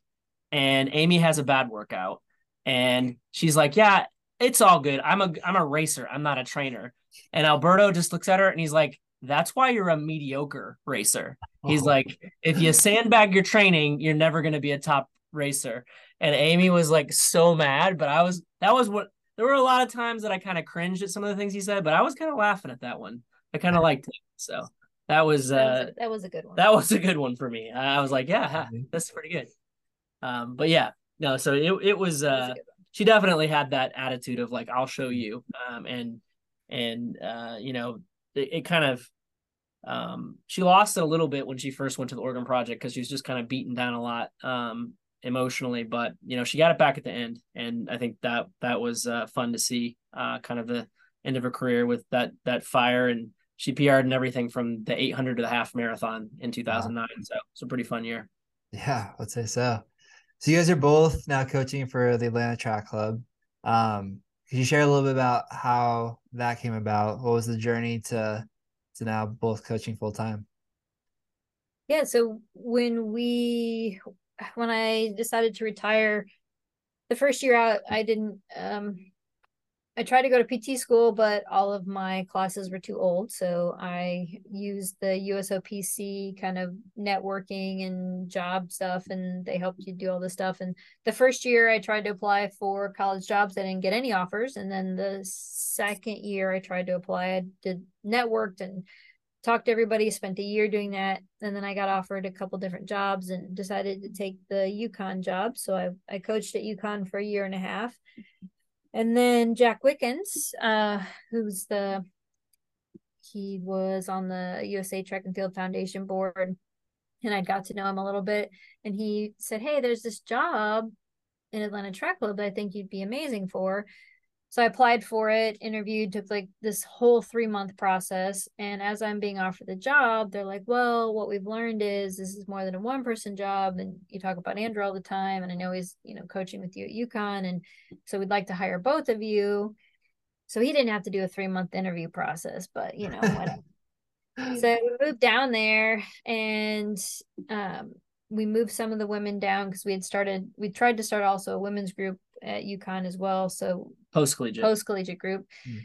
and Amy has a bad workout, and she's like, "Yeah, it's all good. I'm a I'm a racer. I'm not a trainer. And Alberto just looks at her and he's like, that's why you're a mediocre racer. He's oh. like, if you sandbag your training, you're never going to be a top racer. And Amy was like so mad, but I was that was what there were a lot of times that I kind of cringed at some of the things he said, but I was kind of laughing at that one. I kind of liked it. So that was uh that was, a, that was, a, good one. That was a good one for me. I was like, yeah, that's pretty good. Um, but yeah, no, so it it was uh she definitely had that attitude of like I'll show you um, and and uh, you know it, it, kind of um, she lost it a little bit when she first went to the Oregon Project because she was just kind of beaten down a lot um, emotionally but you know she got it back at the end and I think that that was uh, fun to see uh, kind of the end of her career with that that fire and she PR'd and everything from the 800 to the half marathon in 2009 wow. so it's a pretty fun year yeah I'd say so so you guys are both now coaching for the Atlanta Track Club. Um, could you share a little bit about how that came about? What was the journey to to now both coaching full time? Yeah, so when we when I decided to retire, the first year out, I didn't um I tried to go to PT school, but all of my classes were too old. So I used the USOPC kind of networking and job stuff, and they helped you do all this stuff. And the first year I tried to apply for college jobs, I didn't get any offers. And then the second year I tried to apply, I did networked and talked to everybody, spent a year doing that. And then I got offered a couple different jobs and decided to take the UConn job. So I, I coached at UConn for a year and a half. Mm-hmm. And then Jack Wickens, uh, who's the he was on the USA Track and Field Foundation board, and I got to know him a little bit. And he said, "Hey, there's this job in Atlanta Track Club that I think you'd be amazing for." So I applied for it, interviewed, took like this whole three month process. And as I'm being offered the job, they're like, well, what we've learned is this is more than a one person job. And you talk about Andrew all the time. And I know he's, you know, coaching with you at UConn. And so we'd like to hire both of you. So he didn't have to do a three month interview process, but you know, whatever. so we moved down there and um, we moved some of the women down because we had started, we tried to start also a women's group at UConn as well. So post collegiate, post collegiate group. Mm.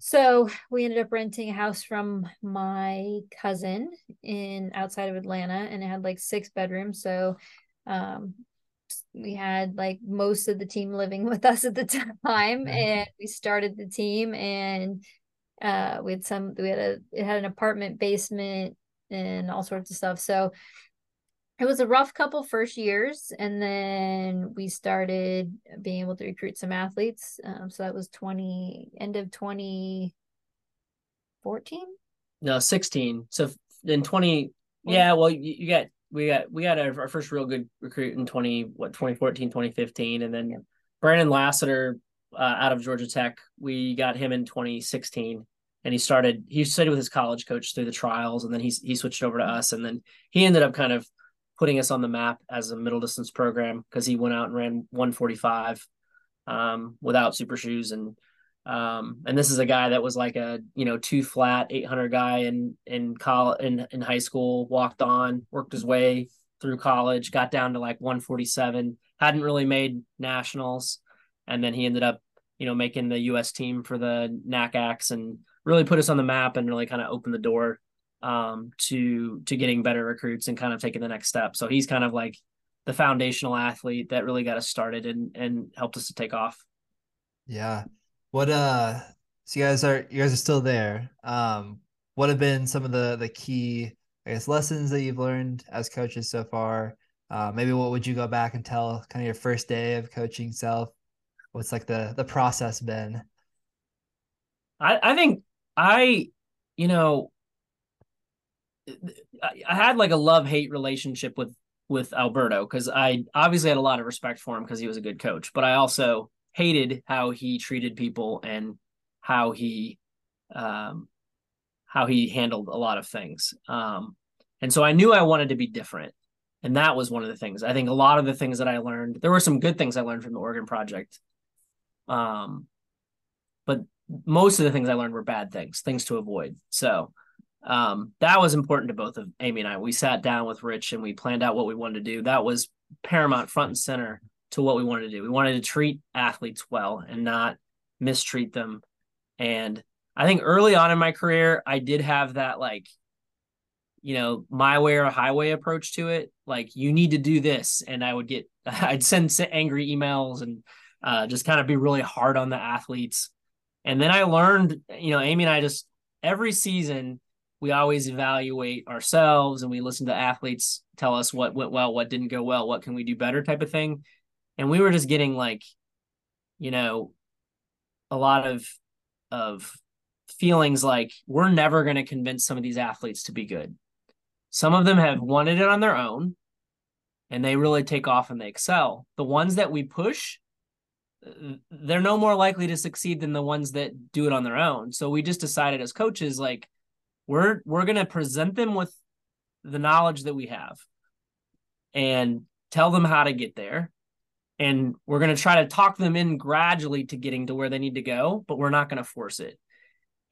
So we ended up renting a house from my cousin in outside of Atlanta, and it had like six bedrooms. So um, we had like most of the team living with us at the time, mm. and we started the team, and uh, we had some. We had a it had an apartment basement and all sorts of stuff. So it was a rough couple first years and then we started being able to recruit some athletes um, so that was 20 end of 2014 no 16 so in 20 yeah well you, you got we got we got our, our, first real good recruit in 20 what 2014 2015 and then brandon lassiter uh, out of georgia tech we got him in 2016 and he started he studied with his college coach through the trials and then he, he switched over to us and then he ended up kind of putting us on the map as a middle distance program because he went out and ran 145 um, without super shoes. And um, and this is a guy that was like a you know two flat 800 guy in in college in, in high school walked on worked his way through college got down to like 147 hadn't really made nationals. And then he ended up you know making the US team for the NACACs and really put us on the map and really kind of opened the door um, to to getting better recruits and kind of taking the next step. So he's kind of like the foundational athlete that really got us started and and helped us to take off. Yeah. What uh so you guys are you guys are still there. Um what have been some of the the key I guess lessons that you've learned as coaches so far? Uh, maybe what would you go back and tell kind of your first day of coaching self? What's like the the process been? I I think I you know I had like a love hate relationship with with Alberto because I obviously had a lot of respect for him because he was a good coach, but I also hated how he treated people and how he um how he handled a lot of things. Um and so I knew I wanted to be different. And that was one of the things. I think a lot of the things that I learned, there were some good things I learned from the Oregon project. Um but most of the things I learned were bad things, things to avoid. So um, that was important to both of Amy and I. We sat down with Rich and we planned out what we wanted to do. That was paramount, front and center to what we wanted to do. We wanted to treat athletes well and not mistreat them. And I think early on in my career, I did have that like, you know, my way or highway approach to it. Like, you need to do this. And I would get, I'd send angry emails and uh, just kind of be really hard on the athletes. And then I learned, you know, Amy and I just every season we always evaluate ourselves and we listen to athletes tell us what went well, what didn't go well, what can we do better type of thing. And we were just getting like, you know, a lot of of feelings like we're never going to convince some of these athletes to be good. Some of them have wanted it on their own and they really take off and they excel. The ones that we push, they're no more likely to succeed than the ones that do it on their own. So we just decided as coaches, like, we're we're going to present them with the knowledge that we have and tell them how to get there. And we're going to try to talk them in gradually to getting to where they need to go but we're not going to force it.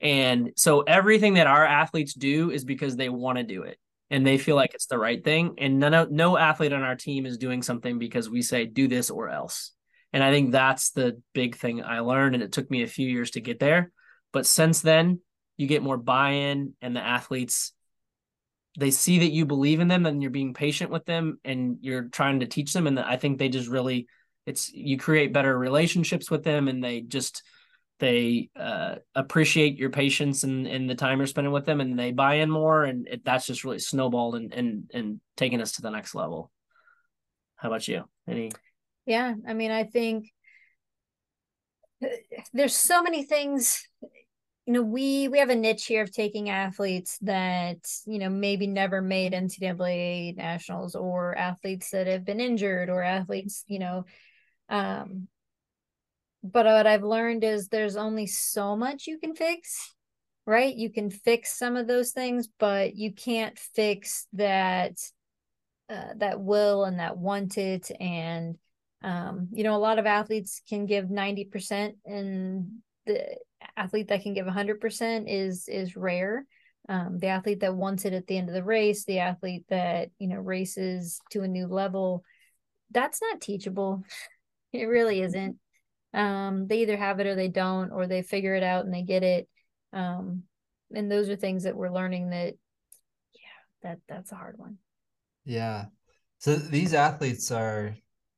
And so everything that our athletes do is because they want to do it and they feel like it's the right thing. And no no athlete on our team is doing something because we say do this or else. And i think that's the big thing i learned and it took me a few years to get there. But since then you get more buy-in and the athletes they see that you believe in them and you're being patient with them and you're trying to teach them. And i think they just really it's you create better relationships with them and they just they uh, appreciate your patience and, and the time you're spending with them and they buy in more. And it, that's just really snowballed and, and and taking us to the next level. How about you? Any? Yeah i mean i think there's so many things you know we we have a niche here of taking athletes that you know maybe never made ncaa nationals or athletes that have been injured or athletes you know um but what I've learned is there's only so much you can fix, right? You can fix some of those things, but you can't fix that uh, that will and that wanted and um, you know a lot of athletes can give 90% and the athlete that can give 100% is is rare um, the athlete that wants it at the end of the race the athlete that you know races to a new level that's not teachable it really isn't um, they either have it or they don't, or they figure it out and they get it. Um, and those are things that we're learning that, yeah, that that's a hard one. Yeah. So these athletes are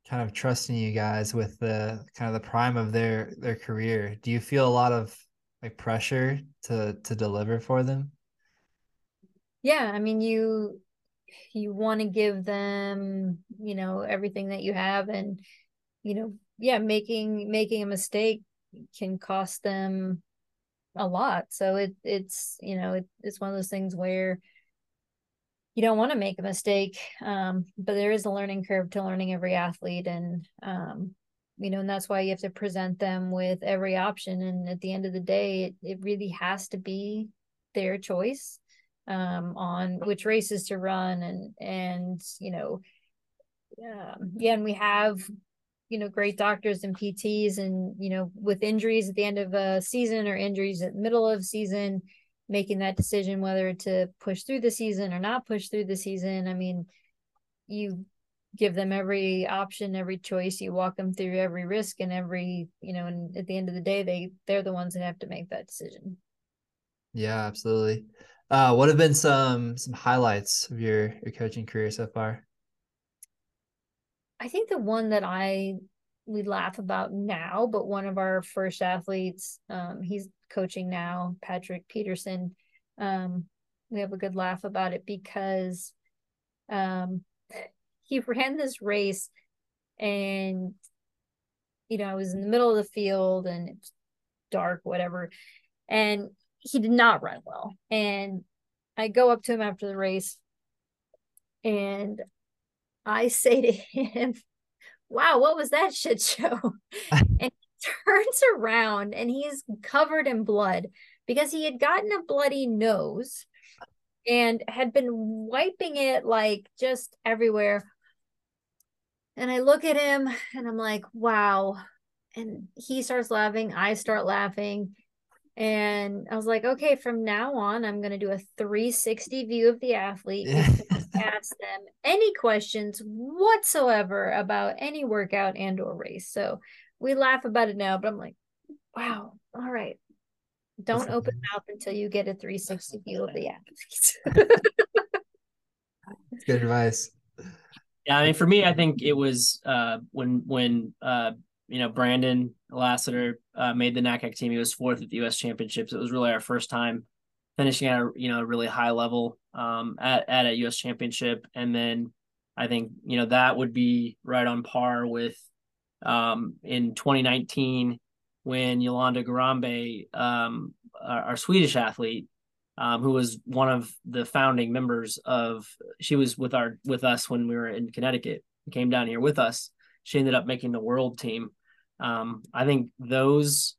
kind of trusting you guys with the kind of the prime of their their career. Do you feel a lot of like pressure to to deliver for them? Yeah, I mean you you want to give them, you know, everything that you have and you know, yeah, making making a mistake can cost them a lot. So it it's you know it, it's one of those things where you don't want to make a mistake, um, but there is a learning curve to learning every athlete, and um, you know, and that's why you have to present them with every option. And at the end of the day, it, it really has to be their choice um, on which races to run, and and you know, um, yeah, and we have you know great doctors and PTs and you know with injuries at the end of a season or injuries at middle of season making that decision whether to push through the season or not push through the season. I mean you give them every option every choice you walk them through every risk and every you know and at the end of the day they they're the ones that have to make that decision. Yeah absolutely. Uh what have been some some highlights of your your coaching career so far? I think the one that I we laugh about now, but one of our first athletes, um, he's coaching now, Patrick Peterson. Um, we have a good laugh about it because um, he ran this race and you know, I was in the middle of the field and it's dark, whatever. And he did not run well. And I go up to him after the race and I say to him, Wow, what was that shit show? and turns around and he's covered in blood because he had gotten a bloody nose and had been wiping it like just everywhere. And I look at him and I'm like, wow. And he starts laughing. I start laughing. And I was like, okay, from now on, I'm going to do a 360 view of the athlete. Ask them any questions whatsoever about any workout and or race. So we laugh about it now, but I'm like, wow, all right. Don't That's open mouth until you get a 360 view of the athletes. That's good advice. Yeah, I mean, for me, I think it was uh, when when uh, you know Brandon Lassiter uh, made the NACAC team. He was fourth at the U.S. Championships. It was really our first time finishing at a you know really high level um, at at a U.S. Championship, and then I think you know that would be right on par with um, in 2019 when Yolanda Ngarambe, um, our, our, Swedish athlete, um, who was one of the founding members of, she was with our with us when we were in Connecticut, came down here with us. She ended up making the world team um, I think those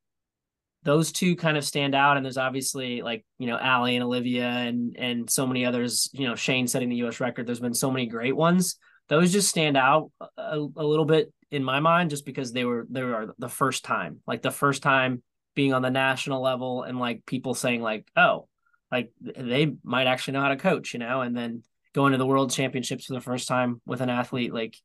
those two kind of stand out, and there's obviously like you know Allie and Olivia and and so many others. You know Shane setting the U.S. record. There's been so many great ones. Those just stand out a, a little bit in my mind, just because they were they were the first time, like the first time being on the national level, and like people saying like, oh, like they might actually know how to coach, you know, and then going to the world championships for the first time with an athlete like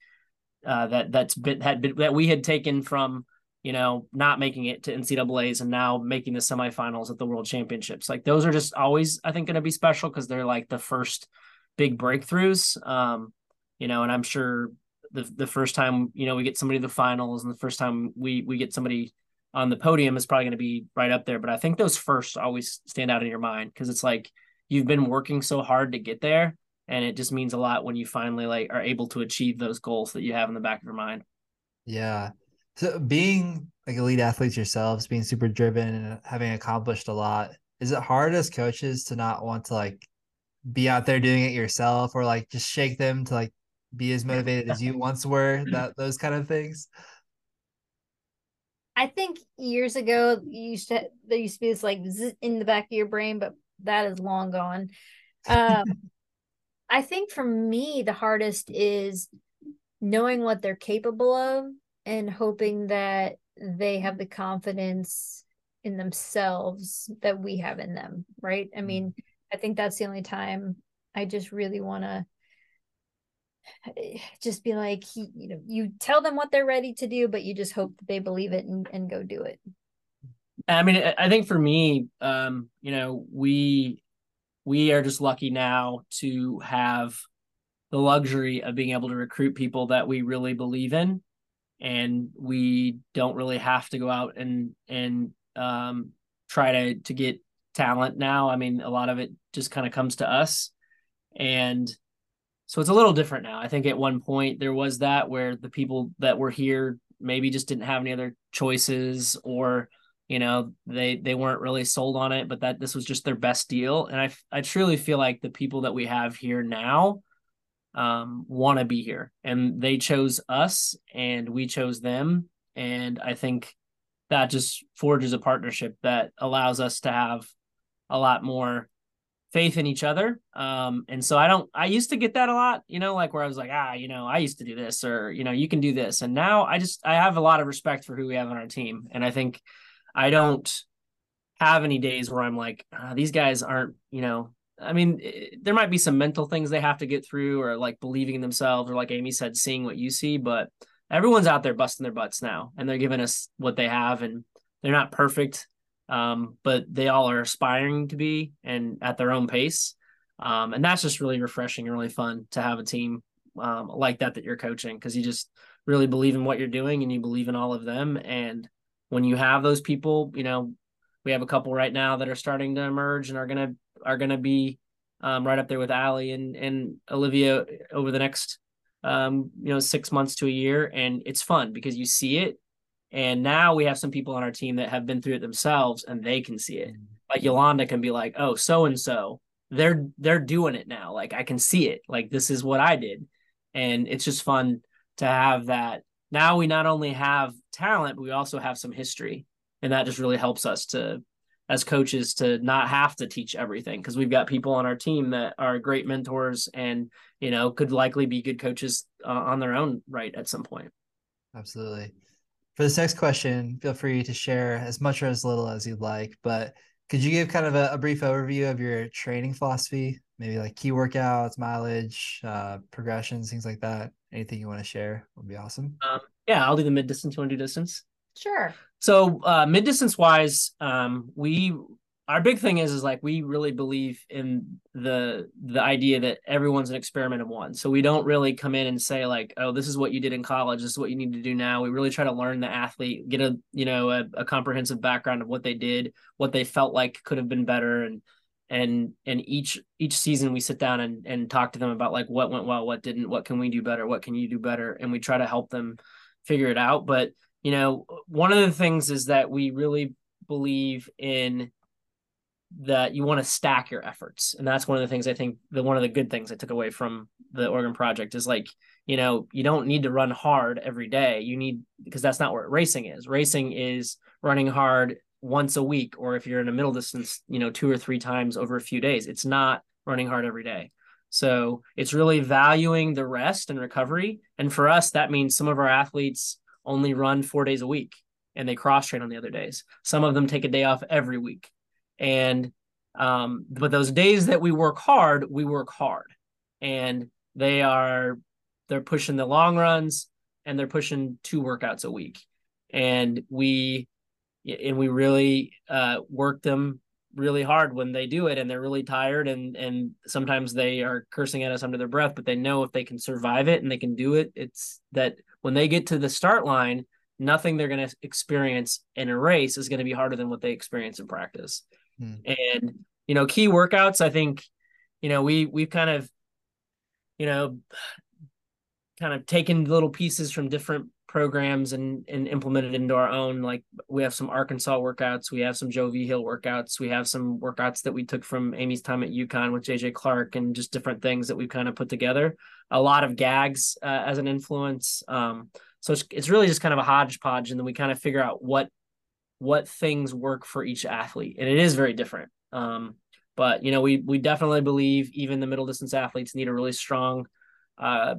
uh, that that's been had been, that we had taken from you know not making it to NCAA's and now making the semifinals at the World Championships. Like those are just always I think going to be special because they're like the first big breakthroughs. Um, you know, and I'm sure the the first time you know we get somebody to the finals and the first time we we get somebody on the podium is probably going to be right up there. But I think those first always stand out in your mind because it's like you've been working so hard to get there, and it just means a lot when you finally like are able to achieve those goals that you have in the back of your mind. Yeah. So being like elite athletes yourselves, being super driven and having accomplished a lot, is it hard as coaches to not want to like be out there doing it yourself or like just shake them to like be as motivated as you once were that those kind of things? I think years ago you used to there used to be this like in the back of your brain but that is long gone. Um i think for me the hardest is knowing what they're capable of and hoping that they have the confidence in themselves that we have in them right? I mean mm-hmm. I think that's the only time I just really want to just be like he, you know you tell them what they're ready to do but you just hope that they believe it and, and go do it i mean i think for me um you know we we are just lucky now to have the luxury of being able to recruit people that we really believe in and we don't really have to go out and and um try to to get talent now. I mean, a lot of it just kind of comes to us. And so it's a little different now. I think at one point there was that where the people that were here maybe just didn't have any other choices or you know they they weren't really sold on it but that this was just their best deal. And i i truly feel like the people that we have here now um want to be here. And they chose us and we chose them. And i think that just forges a partnership that allows us to have a lot more faith in each other. Um, and so I don't, I used to get that a lot, you know, like where I was like, ah, you know, I used to do this or, you know, you can do this. And now I just, I have a lot of respect for who we have on our team. And I think I don't have any days where I'm like, ah, these guys aren't, you know, I mean, it, eh, there might be some mental things they have to get through or like believing in themselves or like Amy said, seeing what you see, but everyone's out there busting their butts now and they're giving us what they have and they're not perfect um, but they all are aspiring to be and at their own pace. Um, and that's just really refreshing and really fun to have a team um, like that that you're coaching because you just really believe in what you're doing and you believe in all of them. And when you have those people, you know, we have a couple right now that are starting to emerge and are gonna are gonna be um, right up there with Ali and and Olivia over the next um, you know six months to a year, and it's fun because you see it and now we have some people on our team that have been through it themselves and they can see it. Mm-hmm. Like Yolanda can be like, oh, so and so, they're they're doing it now. Like I can see it. Like this is what I did. And it's just fun to have that. Now we not only have talent, but we also have some history. And that just really helps us to as coaches to not have to teach everything because we've got people on our team that are great mentors and you know could likely be good coaches uh, on their own right at some point absolutely for this next question, feel free to share as much or as little as you'd like. But could you give kind of a, a brief overview of your training philosophy? Maybe like key workouts, mileage, uh, progressions, things like that. Anything you want to share would be awesome. Um, yeah, I'll do the mid distance. You want to do distance? Sure. So uh, mid distance wise, um, we our big thing is is like we really believe in the the idea that everyone's an experiment of one. So we don't really come in and say like oh this is what you did in college. This is what you need to do now. We really try to learn the athlete get a you know a, a comprehensive background of what they did what they felt like could have been better and and and each each season we sit down and and talk to them about like what went well what didn't what can we do better what can you do better and we try to help them figure it out. But you know one of the things is that we really believe in that you want to stack your efforts. And that's one of the things i think the one of the good things i took away from the oregon project is like you know you don't need to run hard every day. You need because that's not what racing is. Racing is running hard once a week or if you're in a middle distance you know two or three times over a few days. It's not running hard every day. So it's really valuing the rest and recovery. And for us that means some of our athletes only run four days a week and they cross train on the other days. Some of them take a day off every week and um, but those days that we work hard, we work hard, and they are they're pushing the long runs and they're pushing two workouts a week, and we and we really uh, work them really hard when they do it and they're really tired and and sometimes they are cursing at us under their breath but they know if they can survive it and they can do it it's that when they get to the start line nothing they're going to experience in a race is going to be harder than what they experience in practice. Hmm. And you know, key workouts, I think, you know, we we've kind of, you know, kind of taken little pieces from different programs and and implemented into our own. Like we have some Arkansas workouts, we have some Joe Vigil workouts, we have some workouts that we took from Amy's time at UConn with JJ Clark, and just different things that we've kind of put together. A lot of gags uh, as an influence. Um, so it's it's really just kind of a hodgepodge, and then we kind of figure out what what things work for each athlete, and it is very different. Um, but you know, we we definitely believe even the middle distance athletes need a really strong. Uh,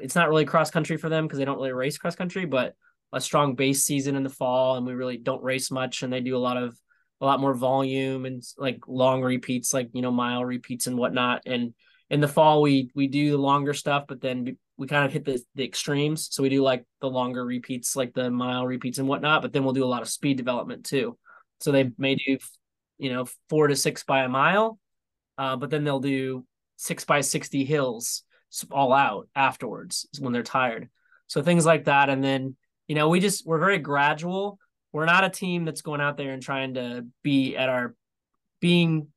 it's not really cross country for them because they don't really race cross country, but a strong base season in the fall, and we really don't race much, and they do a lot of a lot more volume and like long repeats, like you know mile repeats and whatnot. And in the fall, we we do the longer stuff, but then we kind of hit the the extremes. So we do like the longer repeats, like the mile repeats and whatnot, but then we'll do a lot of speed development too. So they may do, you know, four to six by a mile, uh, but then they'll do six by 60 hills all out afterwards when they're tired. So things like that. And then, you know, we just, we're very gradual. We're not a team that's going out there and trying to be at our, being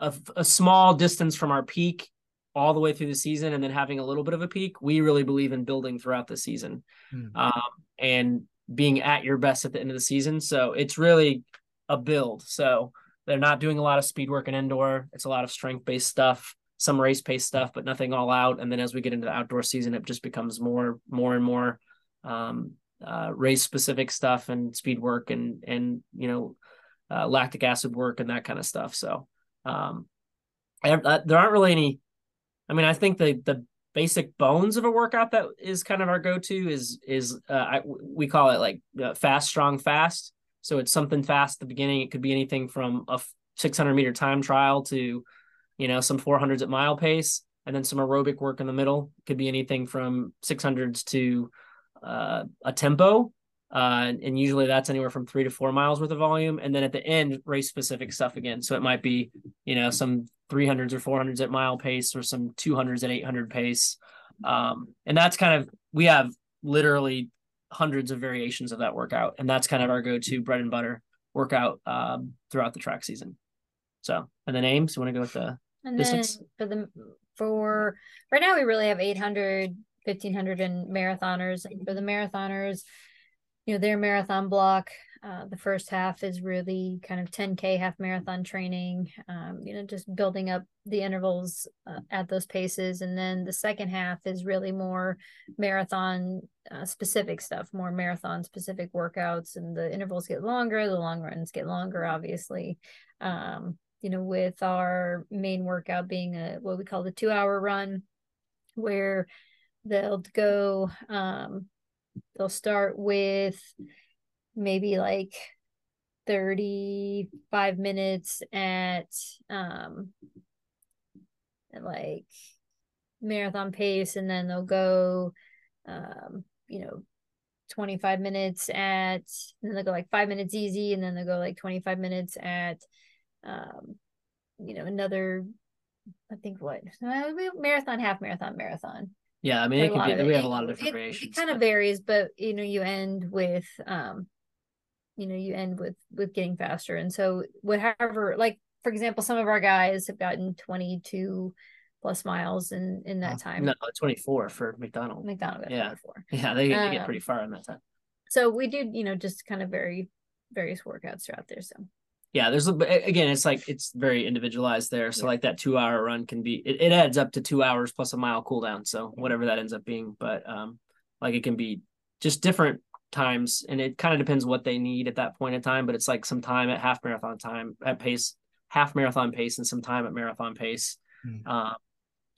a, a small distance from our peak all the way through the season and then having a little bit of a peak. We really believe in building throughout the season mm. um, and being at your best at the end of the season. So it's really a build. So they're not doing a lot of speed work and indoor. It's a lot of strength based stuff, some race pace stuff, but nothing all out. And then as we get into the outdoor season, it just becomes more, more and more um, uh, race specific stuff and speed work and and you know uh, lactic acid work and that kind of stuff. So um, I, uh, there aren't really any I mean, I think the the basic bones of a workout that is kind of our go-to is is uh, I, we call it like uh, fast, strong, fast. So it's something fast at the beginning. It could be anything from a 600 meter time trial to, you know, some 400s at mile pace, and then some aerobic work in the middle. It could be anything from 600s to uh, a tempo. Uh, and usually that's anywhere from three to four miles worth of volume. And then at the end, race specific stuff again. So it might be, you know, some 300s or 400s at mile pace or some 200s at 800 pace. Um, and that's kind of, we have literally hundreds of variations of that workout. And that's kind of our go to bread and butter workout um, throughout the track season. So, and the names, you want to go with the and distance? then for the, for right now, we really have 800, 1500 and marathoners. For the marathoners, you know, their marathon block uh, the first half is really kind of 10K half marathon training, um, you know, just building up the intervals uh, at those paces. And then the second half is really more marathon uh, specific stuff, more marathon specific workouts. And the intervals get longer, the long runs get longer, obviously. Um, you know, with our main workout being a what we call the two hour run, where they'll go, um, they'll start with maybe like 35 minutes at um at like marathon pace and then they'll go um you know 25 minutes at then they'll go like five minutes easy and then they'll go like 25 minutes at um you know another i think what marathon half marathon marathon. Yeah i mean it can be, we have a lot of different it, variations it kind but... of varies but you know you end with um you know you end with with getting faster. And so whatever like for example some of our guys have gotten 22 plus miles in in that time. No 24 for mcdonald. Mcdonald yeah. 24. yeah they, um, get pretty far in that time. so we do you know just kind of very various workouts throughout there so. Yeah there's again it's like it's very individualized there. So yeah. like that two hour run can be it, it adds up to two hours plus a mile cooldown. So whatever that ends up being but um like it can be just different times and it kind of depends what they need at that point in time but it's like some time at half marathon time at pace half marathon pace and some time at marathon pace. Mm. um,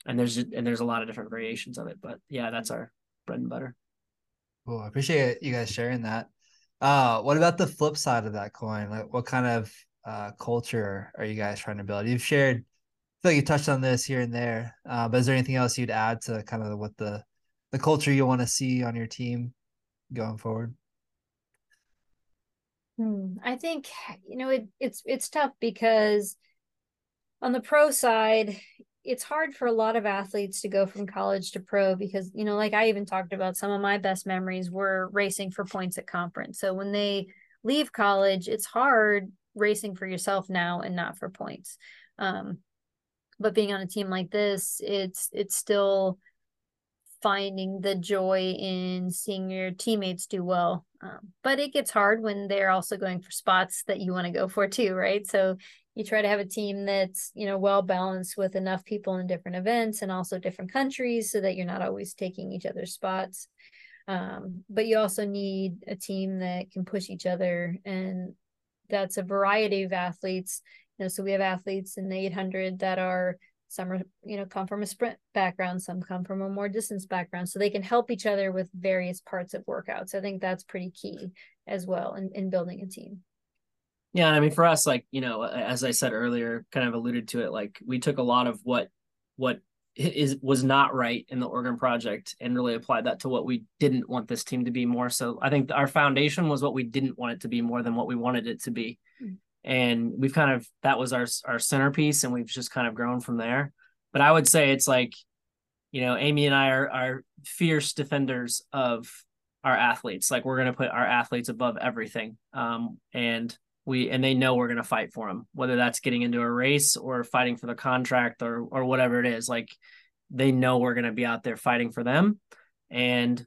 and there's and there's a lot of different variations of it but yeah that's our bread and butter. Cool i appreciate you guys sharing that. Uh what about the flip side of that coin? Like what kind of uh culture are you guys trying to build? You've shared I feel like you touched on this here and there uh, but is there anything else you'd add to kind of what the the culture you want to see on your team going forward? Hmm. I think you know it, it's it's tough because on the pro side, it's hard for a lot of athletes to go from college to pro because you know like i even talked about some of my best memories were racing for points at conference so when they leave college it's hard racing for yourself now and not for points um, but being on a team like this it's it's still finding the joy in seeing your teammates do well. Um, but it gets hard when they're also going for spots that you want to go for too right? So you try to have a team that's you know well balanced with enough people in different events and also different countries so that you're not always taking each other's spots. Um, but you also need a team that can push each other and that's a variety of athletes. You know so we have athletes in the 800 that are some are you know come from a sprint background some come from a more distance background so they can help each other with various parts of workouts i think that's pretty key as well in, in building a team yeah, I mean, for us, like you know, as I said earlier, kind of alluded to it. Like we took a lot of what what is was not right in the Oregon project and really applied that to what we didn't want this team to be more. So I think our foundation was what we didn't want it to be more than what we wanted it to be, mm-hmm. And we've kind of that was our our centerpiece, and we've just kind of grown from there. But I would say it's like, you know, Amy and I are are fierce defenders of our athletes. Like we're going to put our athletes above everything, um, and we and they know we're going to fight for them whether that's getting into a race or fighting for the contract or or whatever it is like they know we're going to be out there fighting for them and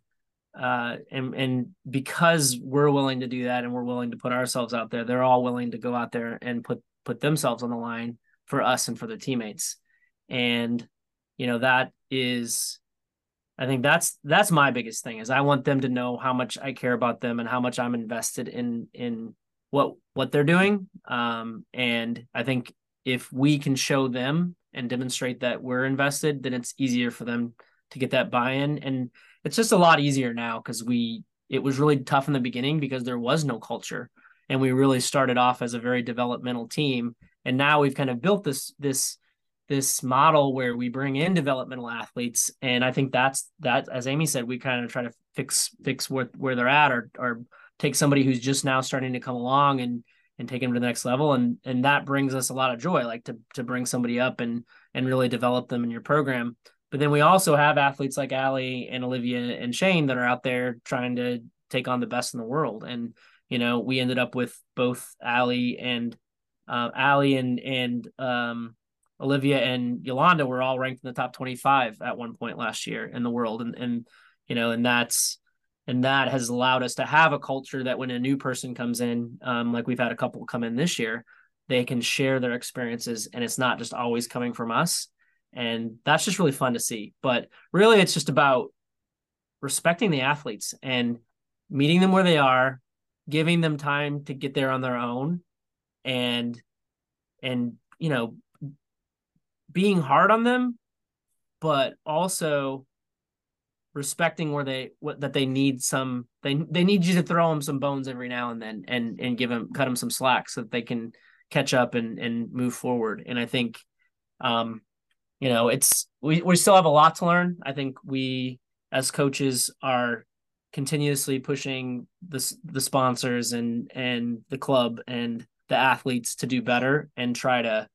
uh and and because we're willing to do that and we're willing to put ourselves out there they're all willing to go out there and put put themselves on the line for us and for their teammates and you know that is I think that's that's my biggest thing is I want them to know how much I care about them and how much I'm invested in in what what they're doing. Um, and I think if we can show them and demonstrate that we're invested, then it's easier for them to get that buy-in. And it's just a lot easier now because we it was really tough in the beginning because there was no culture. And we really started off as a very developmental team. And now we've kind of built this this this model where we bring in developmental athletes and i think that's that as amy said we kind of try to fix fix where, where they're at or or take somebody who's just now starting to come along and and take them to the next level and and that brings us a lot of joy like to to bring somebody up and and really develop them in your program but then we also have athletes like Allie and Olivia and Shane that are out there trying to take on the best in the world. And you know we ended up with both Allie and uh, Allie and and um, Olivia and Yolanda were all ranked in the top 25 at one point last year in the world. And and you know and that's and that has allowed us to have a culture that when a new person comes in um, like we've had a couple come in this year they can share their experiences and it's not just always coming from us and that's just really fun to see. But really it's just about respecting the athletes and meeting them where they are giving them time to get there on their own and and you know being hard on them but also respecting where they what that they need some they they need you to throw them some bones every now and then and and give them cut them some slack so that they can catch up and and move forward. And i think um you know it's we we still have a lot to learn. I think we as coaches are continuously pushing the the sponsors and and the club and the athletes to do better and try to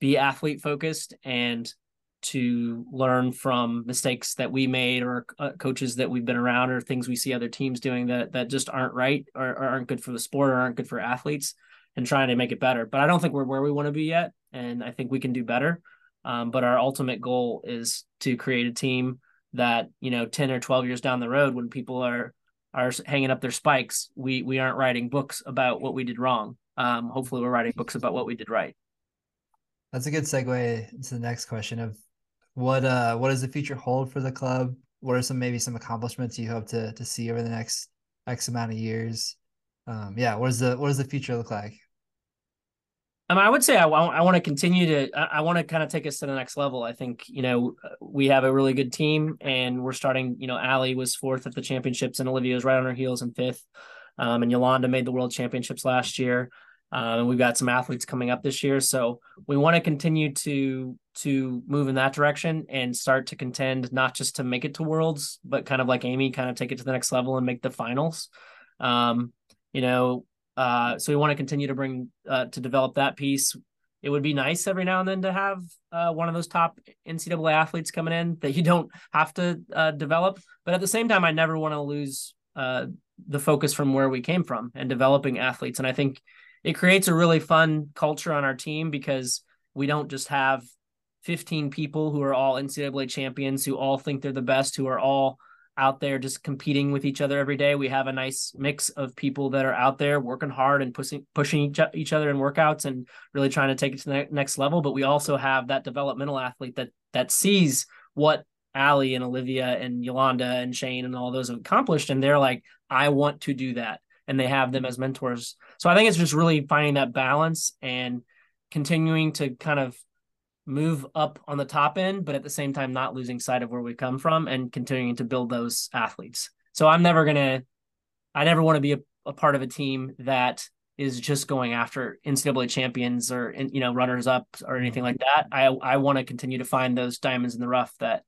be athlete focused and to learn from mistakes that we made or uh, coaches that we've been around or things we see other teams doing that that just aren't right or, or, aren't good for the sport or aren't good for athletes and trying to make it better. But i don't think we're where we want to be yet and i think we can do better um, but our ultimate goal is to create a team that you know 10 or 12 years down the road when people are are hanging up their spikes we we aren't writing books about what we did wrong um, hopefully we're writing books about what we did right that's a good segue into the next question of what uh what does the future hold for the club? What are some maybe some accomplishments you hope to to see over the next X amount of years? Um, yeah, what does the what does the future look like? I mean, I would say I want I want to continue to I, I want to kind of take us to the next level. I think you know we have a really good team, and we're starting. You know, Allie was fourth at the championships, and Olivia was right on her heels in fifth. Um, and Yolanda made the world championships last year. Uh, and we've got some athletes coming up this year, so we want to continue to to move in that direction and start to contend, not just to make it to worlds, but kind of like Amy, kind of take it to the next level and make the finals. Um, you know, uh, so we want to continue to bring uh, to develop that piece. it would be nice every now and then to have uh, one of those top NCAA athletes coming in that you don't have to uh, develop. But at the same time, I never want to lose uh, the focus from where we came from and developing athletes. And I think it creates a really fun culture on our team because we don't just have 15 people who are all NCAA champions who all think they're the best, who are all out there just competing with each other every day. We have a nice mix of people that are out there working hard and pushing pushing each, each other in workouts and really trying to take it to the next level. But we also have that developmental athlete that that sees what Allie and Olivia and Yolanda and Shane and all those have accomplished, and they're like, I want to do that, and they have them as mentors. So I think it's just really finding that balance and continuing to kind of move up on the top end, but at the same time, not losing sight of where we come from and continuing to build those athletes. So I'm never going to, I never want to be a, a, part of a team that is just going after NCAA champions or, you know, runners up or anything like that. I, I want to continue to find those diamonds in the rough that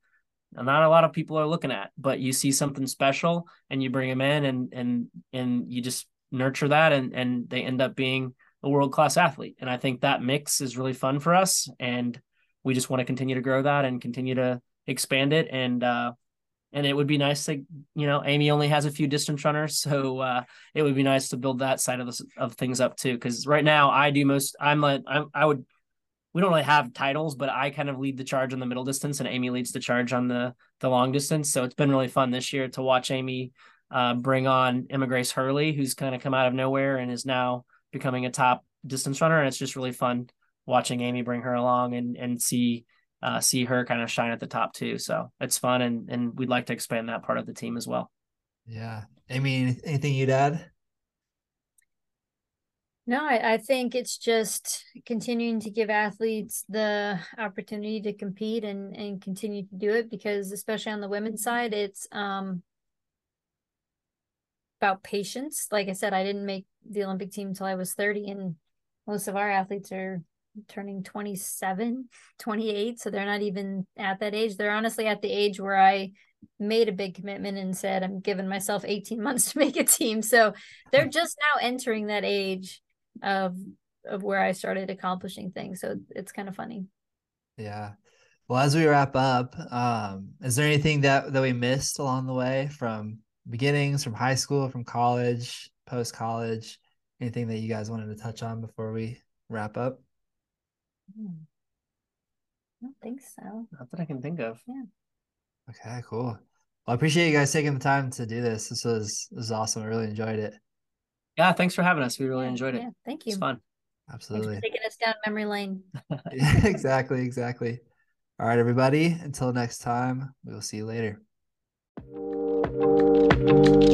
not a lot of people are looking at, but you see something special and you bring them in and, and, and you just nurture that and, and they end up being a world class athlete. And I think that mix is really fun for us. And we just want to continue to grow that and continue to expand it. And, uh, and it would be nice to, you know, Amy only has a few distance runners, so uh, it would be nice to build that side of the, of things up too. Because right now, I do most. I'm like, I'm, I would. We don't really have titles, but I kind of lead the charge on the middle distance, and Amy leads the charge on the the long distance. So it's been really fun this year to watch Amy uh, bring on Emma Grace Hurley, who's kind of come out of nowhere and is now becoming a top distance runner, and it's just really fun watching Amy bring her along and and see uh, see her kind of shine at the top too. So it's fun, and and we'd like to expand that part of the team as well. Yeah, Amy, anything you'd add? No, I, I think it's just continuing to give athletes the opportunity to compete and and continue to do it because especially on the women's side, it's um about patience. Like I said, I didn't make the Olympic team until I was 30 and most of our athletes are turning 27, 28. So they're not even at that age. They're honestly at the age where I made a big commitment and said, I'm giving myself 18 months to make a team. So they're just now entering that age of of where I started accomplishing things. So it's kind of funny. Yeah. Well, as we wrap up, um, is there anything that that we missed along the way from beginnings, from high school, from college, post college? Anything that you guys wanted to touch on before we wrap up? Hmm. I don't think so. Not that I can think of. Yeah. Okay, cool. Well, I appreciate you guys taking the time to do this. This was this was awesome. I really enjoyed it. Yeah, thanks for having us. We really enjoyed it. Yeah, thank you. It's fun. Absolutely. taking us down memory lane. yeah, exactly, exactly. All right, everybody. Until next time, we will see you later. Música